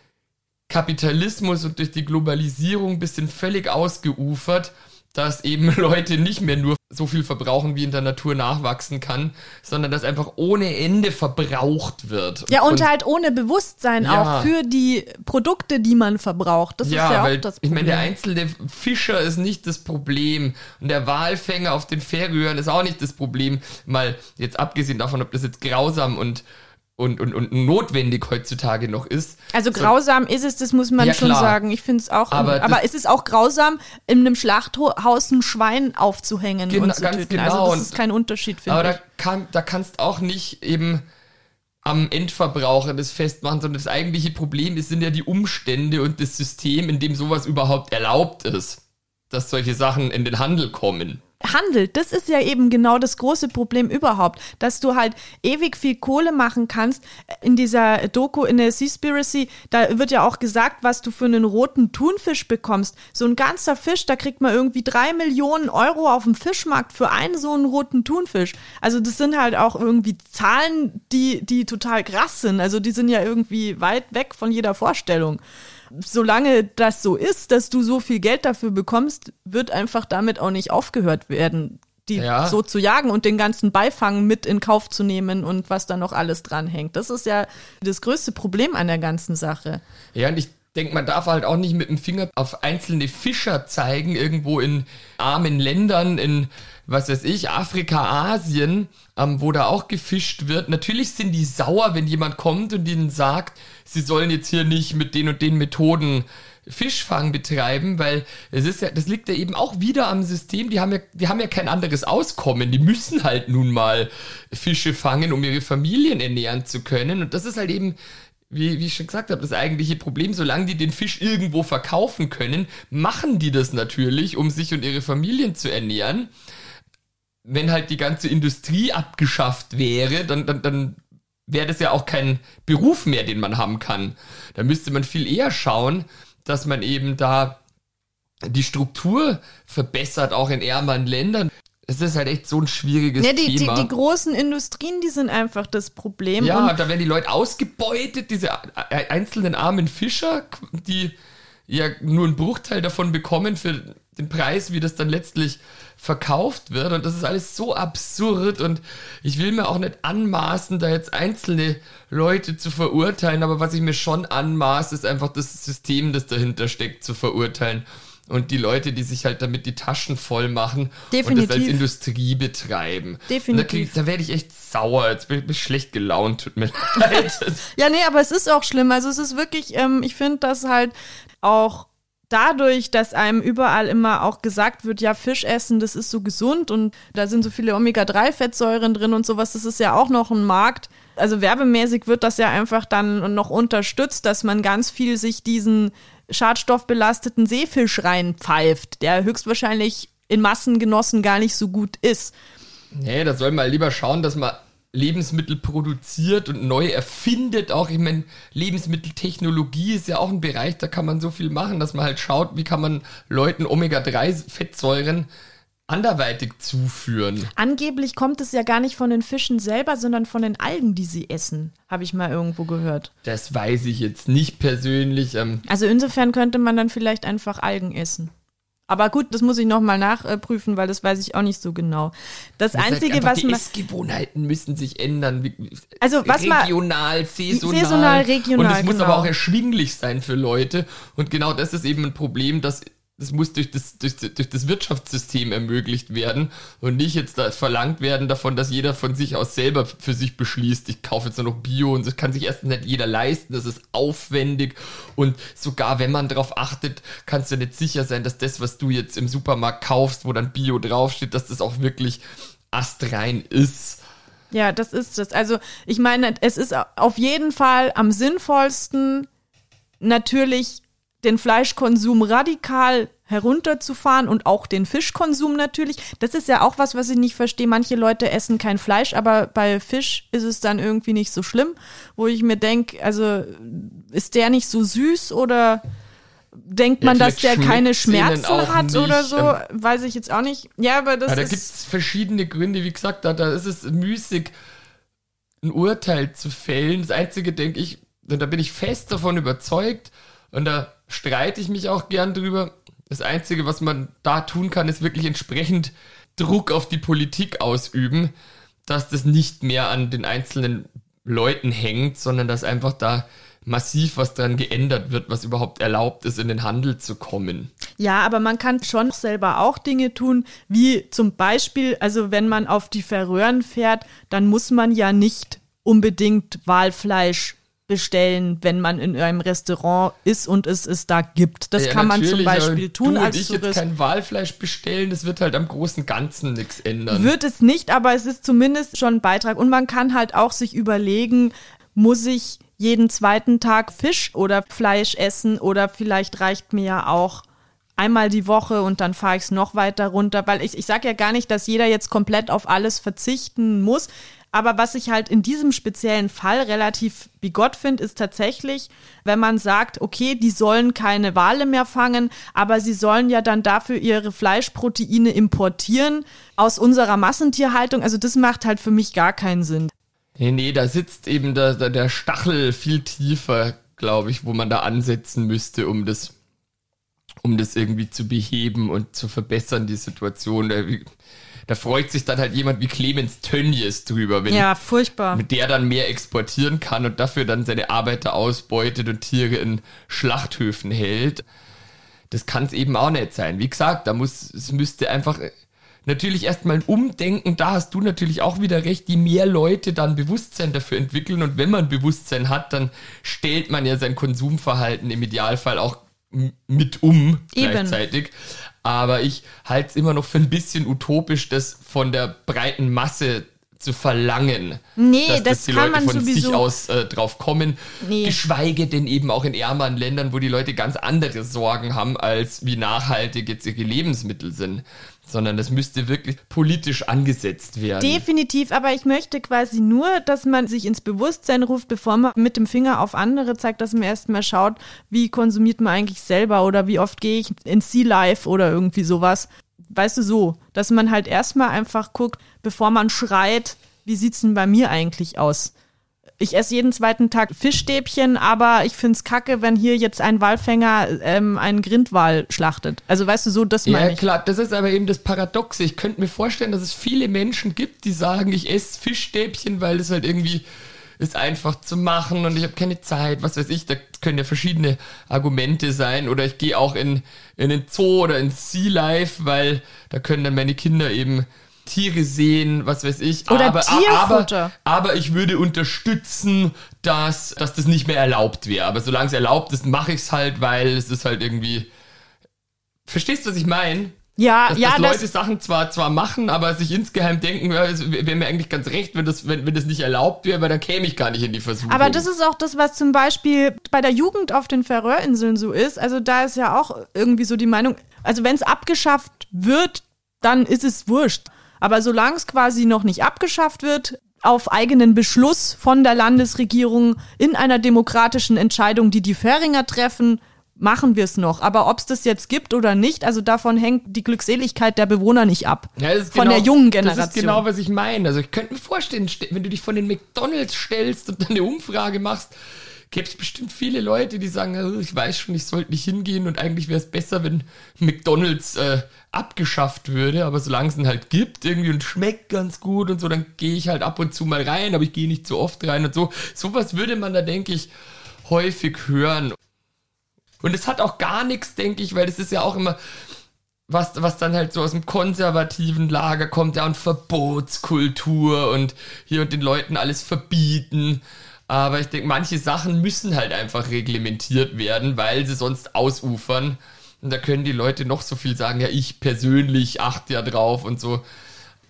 Kapitalismus und durch die Globalisierung ein bisschen völlig ausgeufert, dass eben Leute nicht mehr nur so viel verbrauchen, wie in der Natur nachwachsen kann, sondern dass einfach ohne Ende verbraucht wird. Ja, und, halt ohne Bewusstsein Ja. auch für die Produkte, die man verbraucht. Das ja, ist ja weil auch das ich Problem. meine, der einzelne Fischer ist nicht das Problem und der Walfänger auf den Färöern ist auch nicht das Problem, mal jetzt abgesehen davon, ob das jetzt grausam und und, und, und notwendig heutzutage noch ist. Also grausam ist es, das muss man Ja, schon klar. sagen. Ich finde es auch. Aber Aber, es ist auch grausam, in einem Schlachthaus ein Schwein aufzuhängen Genau, und zu ganz töten. genau. Also das ist kein Unterschied, Aber finde ich. da, kann, da kannst auch nicht eben am Endverbraucher das festmachen, sondern das eigentliche Problem ist, sind ja die Umstände und das System, in dem sowas überhaupt erlaubt ist, dass solche Sachen in den Handel kommen. Handel, das ist ja eben genau das große Problem überhaupt, dass du halt ewig viel Kohle machen kannst. In dieser Doku, in der Seaspiracy, da wird ja auch gesagt, was du für einen roten Thunfisch bekommst. So ein ganzer Fisch, da kriegt man irgendwie drei Millionen Euro auf dem Fischmarkt für einen so einen roten Thunfisch. Also das sind halt auch irgendwie Zahlen, die, die total krass sind. Also die sind ja irgendwie weit weg von jeder Vorstellung solange das so ist, dass du so viel Geld dafür bekommst, wird einfach damit auch nicht aufgehört werden, die Ja. so zu jagen und den ganzen Beifang mit in Kauf zu nehmen und was da noch alles dranhängt. Das ist ja das größte Problem an der ganzen Sache. Ja, und ich denke, man darf halt auch nicht mit dem Finger auf einzelne Fischer zeigen, irgendwo in armen Ländern, in, was weiß ich, Afrika, Asien, ähm, wo da auch gefischt wird. Natürlich sind die sauer, wenn jemand kommt und ihnen sagt, sie sollen jetzt hier nicht mit den und den Methoden Fischfang betreiben, weil es ist ja, das liegt ja eben auch wieder am System. Die haben ja, die haben ja kein anderes Auskommen. Die müssen halt nun mal Fische fangen, um ihre Familien ernähren zu können. Und das ist halt eben wie, wie ich schon gesagt habe, das eigentliche Problem, solange die den Fisch irgendwo verkaufen können, machen die das natürlich, um sich und ihre Familien zu ernähren. Wenn halt die ganze Industrie abgeschafft wäre, dann, dann, dann wäre das ja auch kein Beruf mehr, den man haben kann. Da müsste man viel eher schauen, dass man eben da die Struktur verbessert, auch in ärmeren Ländern. es ist halt echt so ein schwieriges Ja, die, die, Thema. die großen Industrien, die sind einfach das Problem. ja, da werden die Leute ausgebeutet, diese einzelnen armen Fischer, die ja nur einen Bruchteil davon bekommen für den Preis, wie das dann letztlich verkauft wird. Und das ist alles so absurd und ich will mir auch nicht anmaßen, da jetzt einzelne Leute zu verurteilen, aber was ich mir schon anmaße, ist einfach das System, das dahinter steckt, zu verurteilen. Und die Leute, die sich halt damit die Taschen voll machen und das Definitiv. als Industrie betreiben. Definitiv. Da, da werde ich echt sauer. Jetzt bin ich bin ich schlecht gelaunt, tut mir leid. Ja, nee, aber es ist auch schlimm. Also es ist wirklich, ähm, ich finde, dass halt auch dadurch, dass einem überall immer auch gesagt wird, ja, Fisch essen, das ist so gesund und da sind so viele Omega-3-Fettsäuren drin und sowas, das ist ja auch noch ein Markt. Also werbemäßig wird das ja einfach dann noch unterstützt, dass man ganz viel sich diesen schadstoffbelasteten Seefisch reinpfeift, der höchstwahrscheinlich in Massen genossen gar nicht so gut ist. Nee, da soll man lieber schauen, dass man Lebensmittel produziert und neu erfindet. Auch, ich meine, Lebensmitteltechnologie ist ja auch ein Bereich, da kann man so viel machen, dass man halt schaut, wie kann man Leuten Omega-3-Fettsäuren anderweitig zuführen. Angeblich kommt es ja gar nicht von den Fischen selber, sondern von den Algen, die sie essen, habe ich mal irgendwo gehört. Das weiß ich jetzt nicht persönlich. Ähm, Also insofern könnte man dann vielleicht einfach Algen essen. Aber gut, das muss ich nochmal nachprüfen, weil das weiß ich auch nicht so genau. Das das heißt Einzige, einfach, was die man. Essgewohnheiten müssen sich ändern. Also, was man- regional, saisonal. Saisonal, regional, Und es muss genau. aber auch erschwinglich sein für Leute. Und genau das ist eben ein Problem, dass das muss durch das, durch, durch das Wirtschaftssystem ermöglicht werden und nicht jetzt da verlangt werden davon, dass jeder von sich aus selber für sich beschließt, ich kaufe jetzt nur noch Bio und das kann sich erstens nicht jeder leisten, das ist aufwendig und sogar wenn man darauf achtet, kannst du nicht sicher sein, dass das, was du jetzt im Supermarkt kaufst, wo dann Bio draufsteht, dass das auch wirklich astrein ist. Ja, das ist das. Also ich meine, es ist auf jeden Fall am sinnvollsten, natürlich den Fleischkonsum radikal herunterzufahren und auch den Fischkonsum natürlich. Das ist ja auch was, was ich nicht verstehe. Manche Leute essen kein Fleisch, aber bei Fisch ist es dann irgendwie nicht so schlimm, wo ich mir denke, also ist der nicht so süß oder denkt Ja, man, dass der keine Schmerzen hat oder nicht. so? Ähm, Weiß ich jetzt auch nicht. Ja, aber das Ja, da ist gibt es verschiedene Gründe. Wie gesagt, da, da ist es müßig, ein Urteil zu fällen. Das Einzige, denke ich, und da bin ich fest davon überzeugt, und da streite ich mich auch gern drüber. Das Einzige, was man da tun kann, ist wirklich entsprechend Druck auf die Politik ausüben, dass das nicht mehr an den einzelnen Leuten hängt, sondern dass einfach da massiv was dran geändert wird, was überhaupt erlaubt ist, in den Handel zu kommen. Ja, aber man kann schon selber auch Dinge tun, wie zum Beispiel, also wenn man auf die Färöern fährt, dann muss man ja nicht unbedingt Walfleisch bestellen, wenn man in einem Restaurant ist und es es da gibt. Das Ja, kann man zum Beispiel tun du als und ich jetzt Tourist. kein Walfleisch bestellen, das wird halt am großen Ganzen nichts ändern. Wird es nicht, aber es ist zumindest schon ein Beitrag. Und man kann halt auch sich überlegen, muss ich jeden zweiten Tag Fisch oder Fleisch essen oder vielleicht reicht mir ja auch einmal die Woche und dann fahre ich es noch weiter runter, weil ich, ich sage ja gar nicht, dass jeder jetzt komplett auf alles verzichten muss. Aber was ich halt in diesem speziellen Fall relativ bigott finde, ist tatsächlich, wenn man sagt, okay, die sollen keine Wale mehr fangen, aber sie sollen ja dann dafür ihre Fleischproteine importieren aus unserer Massentierhaltung. Also das macht halt für mich gar keinen Sinn. Nee, nee, da sitzt eben der, der, Stachel viel tiefer, glaube ich, wo man da ansetzen müsste, um das, um das irgendwie zu beheben und zu verbessern, die Situation. Da, wie- da freut sich dann halt jemand wie Clemens Tönnies drüber, wenn Ja, furchtbar. mit der dann mehr exportieren kann und dafür dann seine Arbeiter ausbeutet und Tiere in Schlachthöfen hält. Das kann es eben auch nicht sein. Wie gesagt, da muss, es müsste einfach äh, natürlich erstmal ein Umdenken, da hast du natürlich auch wieder recht, die mehr Leute dann Bewusstsein dafür entwickeln und wenn man Bewusstsein hat, dann stellt man ja sein Konsumverhalten im Idealfall auch mit um Eben. gleichzeitig. Aber ich halte es immer noch für ein bisschen utopisch, das von der breiten Masse zu verlangen. Nee, dass das die kann Leute man von sich sowieso- aus äh, drauf kommen. Nee. Geschweige denn eben auch in ärmeren Ländern, wo die Leute ganz andere Sorgen haben, als wie nachhaltig jetzt ihre Lebensmittel sind. Sondern das müsste wirklich politisch angesetzt werden. Definitiv, aber ich möchte quasi nur, dass man sich ins Bewusstsein ruft, bevor man mit dem Finger auf andere zeigt, dass man erstmal schaut, wie konsumiert man eigentlich selber oder wie oft gehe ich ins Sea Life oder irgendwie sowas. weißt du, so, dass man halt erstmal einfach guckt, bevor man schreit, wie sieht's denn bei mir eigentlich aus? Ich esse jeden zweiten Tag Fischstäbchen, aber ich find's kacke, wenn hier jetzt ein Walfänger ähm, einen Grindwal schlachtet. Also weißt du, so das Ja, meine ich. klar, das ist aber eben das Paradoxe. Ich könnte mir vorstellen, dass es viele Menschen gibt, die sagen, ich esse Fischstäbchen, weil es halt irgendwie ist einfach zu machen und ich habe keine Zeit, was weiß ich, da können ja verschiedene Argumente sein oder ich gehe auch in, in den Zoo oder in Sea Life, weil da können dann meine Kinder eben Tiere sehen, was weiß ich. Oder aber, Tierfutter. aber, aber ich würde unterstützen, dass, dass das nicht mehr erlaubt wäre. Aber solange es erlaubt ist, mache ich es halt, weil es ist halt irgendwie. Verstehst du, was ich meine? Ja, dass, ja, dass das, Leute Sachen zwar zwar machen, aber sich insgeheim denken, ja, es wäre mir eigentlich ganz recht, wenn das, wenn, wenn das nicht erlaubt wäre, weil dann käme ich gar nicht in die Versuchung. Aber das ist auch das, was zum Beispiel bei der Jugend auf den Färöerinseln so ist. Also da ist ja auch irgendwie so die Meinung, also wenn es abgeschafft wird, dann ist es wurscht. Aber solange es quasi noch nicht abgeschafft wird, auf eigenen Beschluss von der Landesregierung in einer demokratischen Entscheidung, die die Färinger treffen, machen wir es noch. Aber ob es das jetzt gibt oder nicht, also davon hängt die Glückseligkeit der Bewohner nicht ab. Ja, von genau- der jungen Generation. Das ist genau, was ich meine. Also ich könnte mir vorstellen, ste- wenn du dich von den McDonalds stellst und dann eine Umfrage machst, gäbe es bestimmt viele Leute, die sagen, "Also ich weiß schon, ich sollte nicht hingehen und eigentlich wäre es besser, wenn McDonalds äh, abgeschafft würde. Aber solange es ihn halt gibt irgendwie und schmeckt ganz gut und so, dann gehe ich halt ab und zu mal rein, aber ich gehe nicht zu oft rein und so. Sowas würde man da, denke ich, häufig hören. Und es hat auch gar nichts, denke ich, weil das ist ja auch immer, was, was dann halt so aus dem konservativen Lager kommt, ja, und Verbotskultur und hier und den Leuten alles verbieten. Aber ich denke, manche Sachen müssen halt einfach reglementiert werden, weil sie sonst ausufern. Und da können die Leute noch so viel sagen, ja, ich persönlich achte ja drauf und so.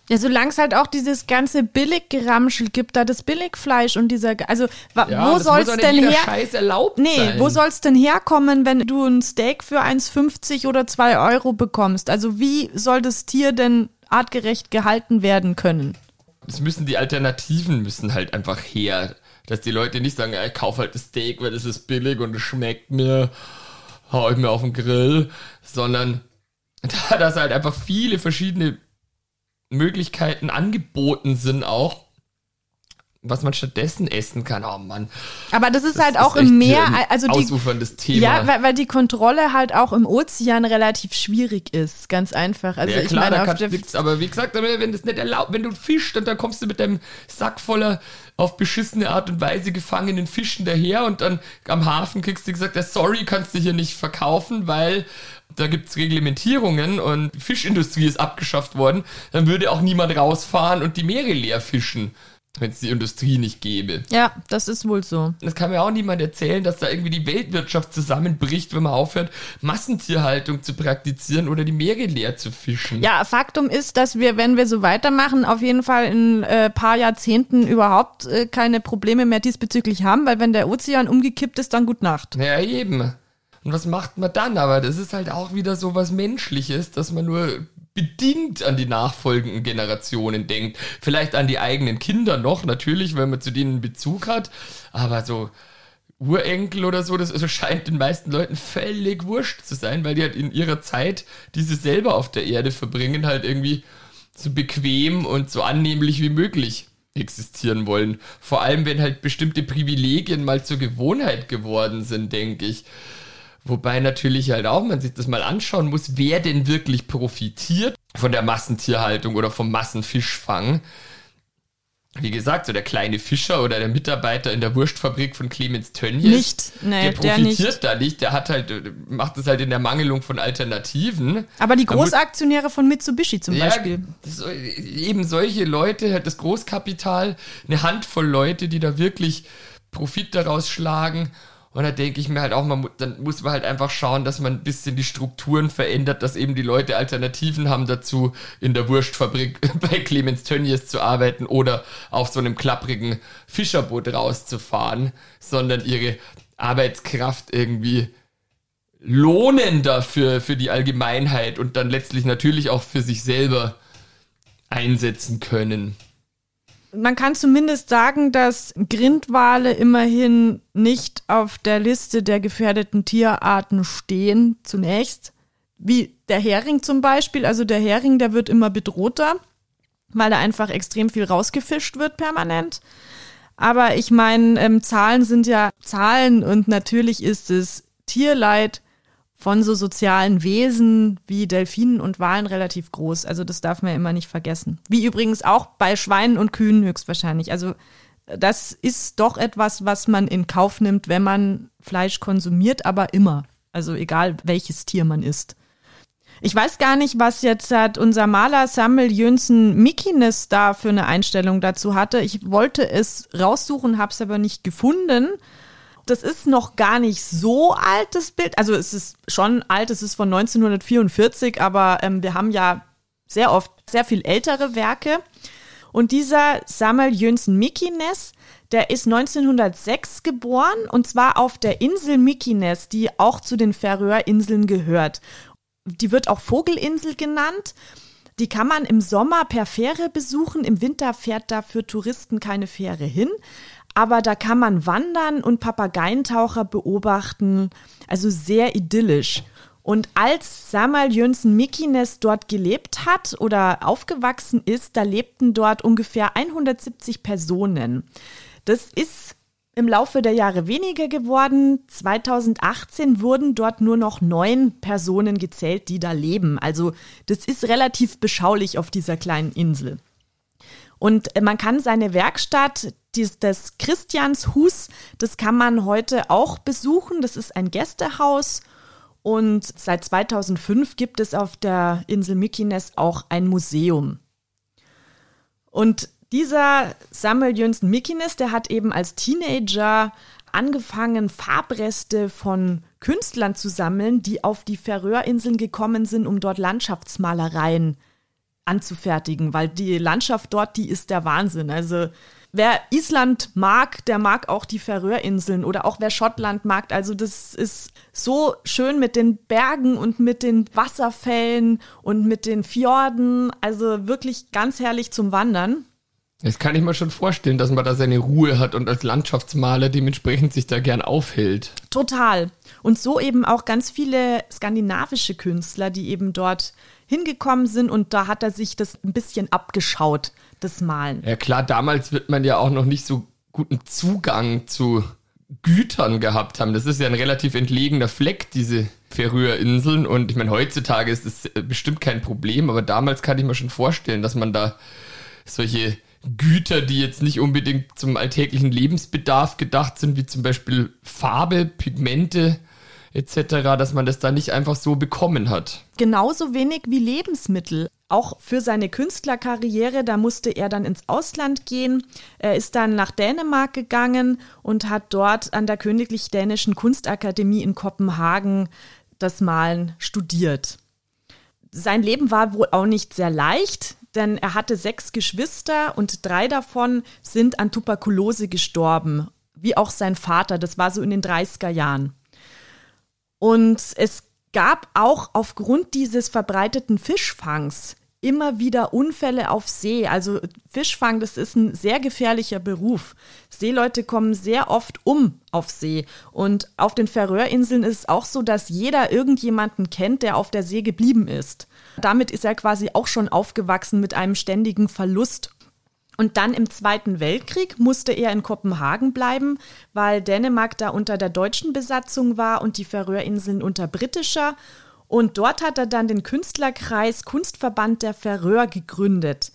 Ja, solange es halt auch dieses ganze Billiggeramschel gibt, da das Billigfleisch und dieser, also Ja, wo auch nicht denn her? Scheiß erlaubt Nee, sein. wo soll's denn herkommen, wenn du ein Steak für 1,50 oder 2 Euro bekommst? Also wie soll das Tier denn artgerecht gehalten werden können? es müssen die Alternativen müssen halt einfach her. Dass die Leute nicht sagen, ja, ich kaufe halt das Steak, weil das ist billig und es schmeckt mir, hau ich mir auf den Grill, sondern da, dass halt einfach viele verschiedene Möglichkeiten angeboten sind auch, was man stattdessen essen kann. Oh Mann. Aber das ist das halt auch echt im Meer, also die, ausuferndes Thema. ja, weil, weil die Kontrolle halt auch im Ozean relativ schwierig ist, ganz einfach. Also ja ich klar, meine, da auf kannst nichts, aber wie gesagt, wenn das nicht erlaubt, wenn du fischst und dann kommst du mit deinem Sack voller auf beschissene Art und Weise gefangenen Fischen daher und dann am Hafen kriegst du gesagt, ja, sorry, kannst du hier nicht verkaufen, weil da gibt's Reglementierungen und die Fischindustrie ist abgeschafft worden, dann würde auch niemand rausfahren und die Meere leer fischen, wenn es die Industrie nicht gäbe. ja, das ist wohl so. Das kann mir auch niemand erzählen, dass da irgendwie die Weltwirtschaft zusammenbricht, wenn man aufhört, Massentierhaltung zu praktizieren oder die Meere leer zu fischen. Ja, Faktum ist, dass wir, wenn wir so weitermachen, auf jeden Fall in äh, paar Jahrzehnten überhaupt äh, keine Probleme mehr diesbezüglich haben, weil wenn der Ozean umgekippt ist, dann gut Nacht. Ja, eben. Und was macht man dann? Aber das ist halt auch wieder so was Menschliches, dass man nur bedingt an die nachfolgenden Generationen denkt. Vielleicht an die eigenen Kinder noch, natürlich, weil man zu denen einen Bezug hat. Aber so Urenkel oder so, das also scheint den meisten Leuten völlig wurscht zu sein, weil die halt in ihrer Zeit, die sie selber auf der Erde verbringen, halt irgendwie so bequem und so annehmlich wie möglich existieren wollen. Vor allem, wenn halt bestimmte Privilegien mal zur Gewohnheit geworden sind, denke ich. Wobei natürlich halt auch man sich das mal anschauen muss, wer denn wirklich profitiert von der Massentierhaltung oder vom Massenfischfang. Wie gesagt, so der kleine Fischer oder der Mitarbeiter in der Wurstfabrik von Clemens Tönnies. Nicht, nee, der der profitiert nicht. da nicht. Der hat halt, macht es halt in der Mangelung von Alternativen. Aber die Großaktionäre von Mitsubishi zum Beispiel. so, eben solche Leute, halt das Großkapital, eine Handvoll Leute, die da wirklich Profit daraus schlagen. Und da denke ich mir halt auch, man, dann muss man halt einfach schauen, dass man ein bisschen die Strukturen verändert, dass eben die Leute Alternativen haben dazu, in der Wurstfabrik bei Clemens Tönnies zu arbeiten oder auf so einem klapprigen Fischerboot rauszufahren, sondern ihre Arbeitskraft irgendwie lohnender für, für die Allgemeinheit und dann letztlich natürlich auch für sich selber einsetzen können. Man kann zumindest sagen, dass Grindwale immerhin nicht auf der Liste der gefährdeten Tierarten stehen, zunächst. Wie der Hering zum Beispiel, also der Hering, der wird immer bedrohter, weil da einfach extrem viel rausgefischt wird permanent. Aber ich meine, ähm, Zahlen sind ja Zahlen und natürlich ist es Tierleid von so sozialen Wesen wie Delfinen und Walen relativ groß. Also das darf man ja immer nicht vergessen. Wie übrigens auch bei Schweinen und Kühen höchstwahrscheinlich. Also das ist doch etwas, was man in Kauf nimmt, wenn man Fleisch konsumiert, aber immer. Also egal welches Tier man isst. Ich weiß gar nicht, was jetzt hat unser Maler Samuel Jönsen Mikines da für eine Einstellung dazu hatte. Ich wollte es raussuchen, habe es aber nicht gefunden. Das ist noch gar nicht so alt, das Bild. Also es ist schon alt, es ist von 1944, aber ähm, wir haben ja sehr oft sehr viel ältere Werke. Und dieser Samuel Jönsen Mikines, der ist 1906 geboren und zwar auf der Insel Mykines, die auch zu den Färöerinseln gehört. Die wird auch Vogelinsel genannt. Die kann man im Sommer per Fähre besuchen. Im Winter fährt da für Touristen keine Fähre hin. Aber da kann man wandern und Papageientaucher beobachten. Also sehr idyllisch. Und als Samuel Jönsson Mikines dort gelebt hat oder aufgewachsen ist, da lebten dort ungefähr 170 Personen. Das ist im Laufe der Jahre weniger geworden. 2018 wurden dort nur noch neun Personen gezählt, die da leben. Also das ist relativ beschaulich auf dieser kleinen Insel. Und man kann seine Werkstatt, das Christianshus, das kann man heute auch besuchen. Das ist ein Gästehaus. Und seit 2005 gibt es auf der Insel Mykines auch ein Museum. Und dieser Samuel Jönsson Mikines, der hat eben als Teenager angefangen, Farbreste von Künstlern zu sammeln, die auf die Färöerinseln gekommen sind, um dort Landschaftsmalereien anzufertigen, weil die Landschaft dort, die ist der Wahnsinn. Also wer Island mag, der mag auch die Färöerinseln oder auch wer Schottland mag. Also das ist so schön mit den Bergen und mit den Wasserfällen und mit den Fjorden. Also wirklich ganz herrlich zum Wandern. Das kann ich mir schon vorstellen, dass man da seine Ruhe hat und als Landschaftsmaler dementsprechend sich da gern aufhält. Total. Und so eben auch ganz viele skandinavische Künstler, die eben dort hingekommen sind und da hat er sich das ein bisschen abgeschaut, das Malen. Ja klar, damals wird man ja auch noch nicht so guten Zugang zu Gütern gehabt haben. Das ist ja ein relativ entlegener Fleck, diese Färöerinseln. Und ich meine, heutzutage ist das bestimmt kein Problem, aber damals kann ich mir schon vorstellen, dass man da solche Güter, die jetzt nicht unbedingt zum alltäglichen Lebensbedarf gedacht sind, wie zum Beispiel Farbe, Pigmente etc., dass man das da nicht einfach so bekommen hat. Genauso wenig wie Lebensmittel. Auch für seine Künstlerkarriere, da musste er dann ins Ausland gehen. Er ist dann nach Dänemark gegangen und hat dort an der Königlich Dänischen Kunstakademie in Kopenhagen das Malen studiert. Sein Leben war wohl auch nicht sehr leicht denn er hatte sechs Geschwister und drei davon sind an Tuberkulose gestorben, wie auch sein Vater. Das war so in den 30er Jahren. Und es gab auch aufgrund dieses verbreiteten Fischfangs immer wieder Unfälle auf See. Also Fischfang, das ist ein sehr gefährlicher Beruf. Seeleute kommen sehr oft um auf See. Und auf den Färöerinseln ist es auch so, dass jeder irgendjemanden kennt, der auf der See geblieben ist. Damit ist er quasi auch schon aufgewachsen mit einem ständigen Verlust. Und dann im Zweiten Weltkrieg musste er in Kopenhagen bleiben, weil Dänemark da unter der deutschen Besatzung war und die Färöerinseln unter britischer. Und dort hat er dann den Künstlerkreis Kunstverband der Färöer gegründet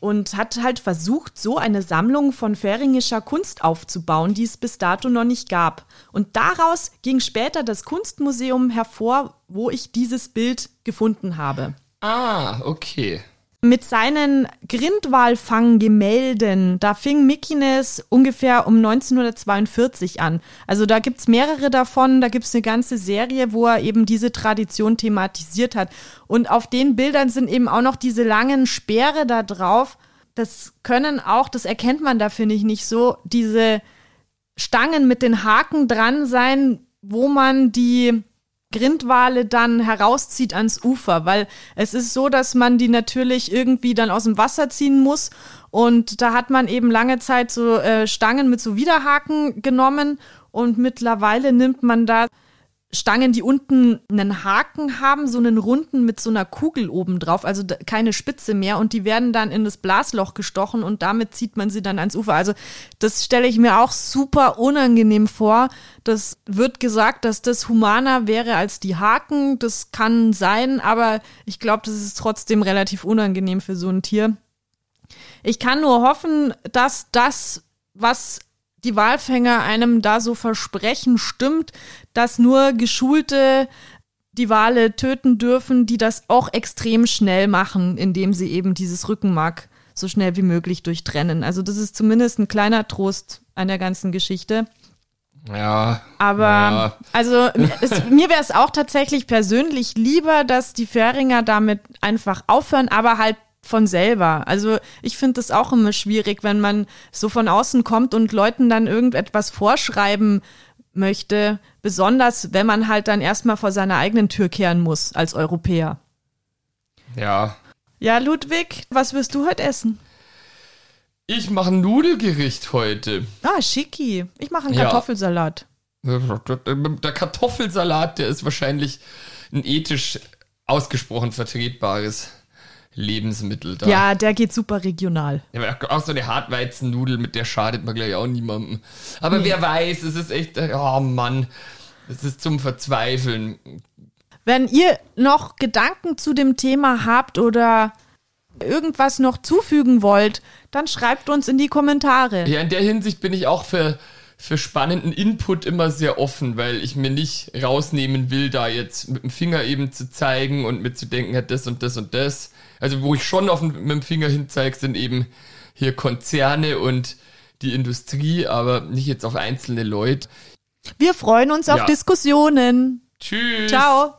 und hat halt versucht, so eine Sammlung von färingischer Kunst aufzubauen, die es bis dato noch nicht gab. Und daraus ging später das Kunstmuseum hervor, wo ich dieses Bild gefunden habe. Ah, okay. Mit seinen Grindwalfang-Gemälden, da fing Mikines ungefähr um 1942 an. Also da gibt es mehrere davon, da gibt es eine ganze Serie, wo er eben diese Tradition thematisiert hat. Und auf den Bildern sind eben auch noch diese langen Speere da drauf. Das können auch, das erkennt man da, finde ich, nicht so, diese Stangen mit den Haken dran sein, wo man die Grindwale dann herauszieht ans Ufer, weil es ist so, dass man die natürlich irgendwie dann aus dem Wasser ziehen muss. Und da hat man eben lange Zeit so äh, Stangen mit so Widerhaken genommen. Und mittlerweile nimmt man da Stangen, die unten einen Haken haben, so einen runden mit so einer Kugel oben drauf, also keine Spitze mehr und die werden dann in das Blasloch gestochen und damit zieht man sie dann ans Ufer. Also das stelle ich mir auch super unangenehm vor. Das wird gesagt, dass das humaner wäre als die Haken. Das kann sein, aber ich glaube, das ist trotzdem relativ unangenehm für so ein Tier. Ich kann nur hoffen, dass das, was die Walfänger einem da so versprechen, stimmt, dass nur Geschulte die Wale töten dürfen, die das auch extrem schnell machen, indem sie eben dieses Rückenmark so schnell wie möglich durchtrennen. Also das ist zumindest ein kleiner Trost an der ganzen Geschichte. Ja. Aber ja. also es, mir wäre es auch tatsächlich persönlich lieber, dass die Fähringer damit einfach aufhören, aber halt von selber. Also ich finde das auch immer schwierig, wenn man so von außen kommt und Leuten dann irgendetwas vorschreiben möchte, besonders wenn man halt dann erstmal vor seiner eigenen Tür kehren muss als Europäer. Ja. Ja, Ludwig, was wirst du heute essen? Ich mache ein Nudelgericht heute. Ah, schicki. Ich mache einen Kartoffelsalat. Der Kartoffelsalat, der ist wahrscheinlich ein ethisch ausgesprochen vertretbares Lebensmittel da. Ja, der geht super regional. Ja, auch so eine Hartweizennudel, mit der schadet man gleich auch niemandem. Aber nee. wer weiß, es ist echt, oh Mann, es ist zum Verzweifeln. Wenn ihr noch Gedanken zu dem Thema habt oder irgendwas noch zufügen wollt, dann schreibt uns in die Kommentare. Ja, in der Hinsicht bin ich auch für, für spannenden Input immer sehr offen, weil ich mir nicht rausnehmen will, da jetzt mit dem Finger eben zu zeigen und mit zu denken, hat das und das und das. Also wo ich schon auf, mit dem Finger hinzeige, sind eben hier Konzerne und die Industrie, aber nicht jetzt auf einzelne Leute. Wir freuen uns auf ja. Diskussionen. Tschüss. Ciao.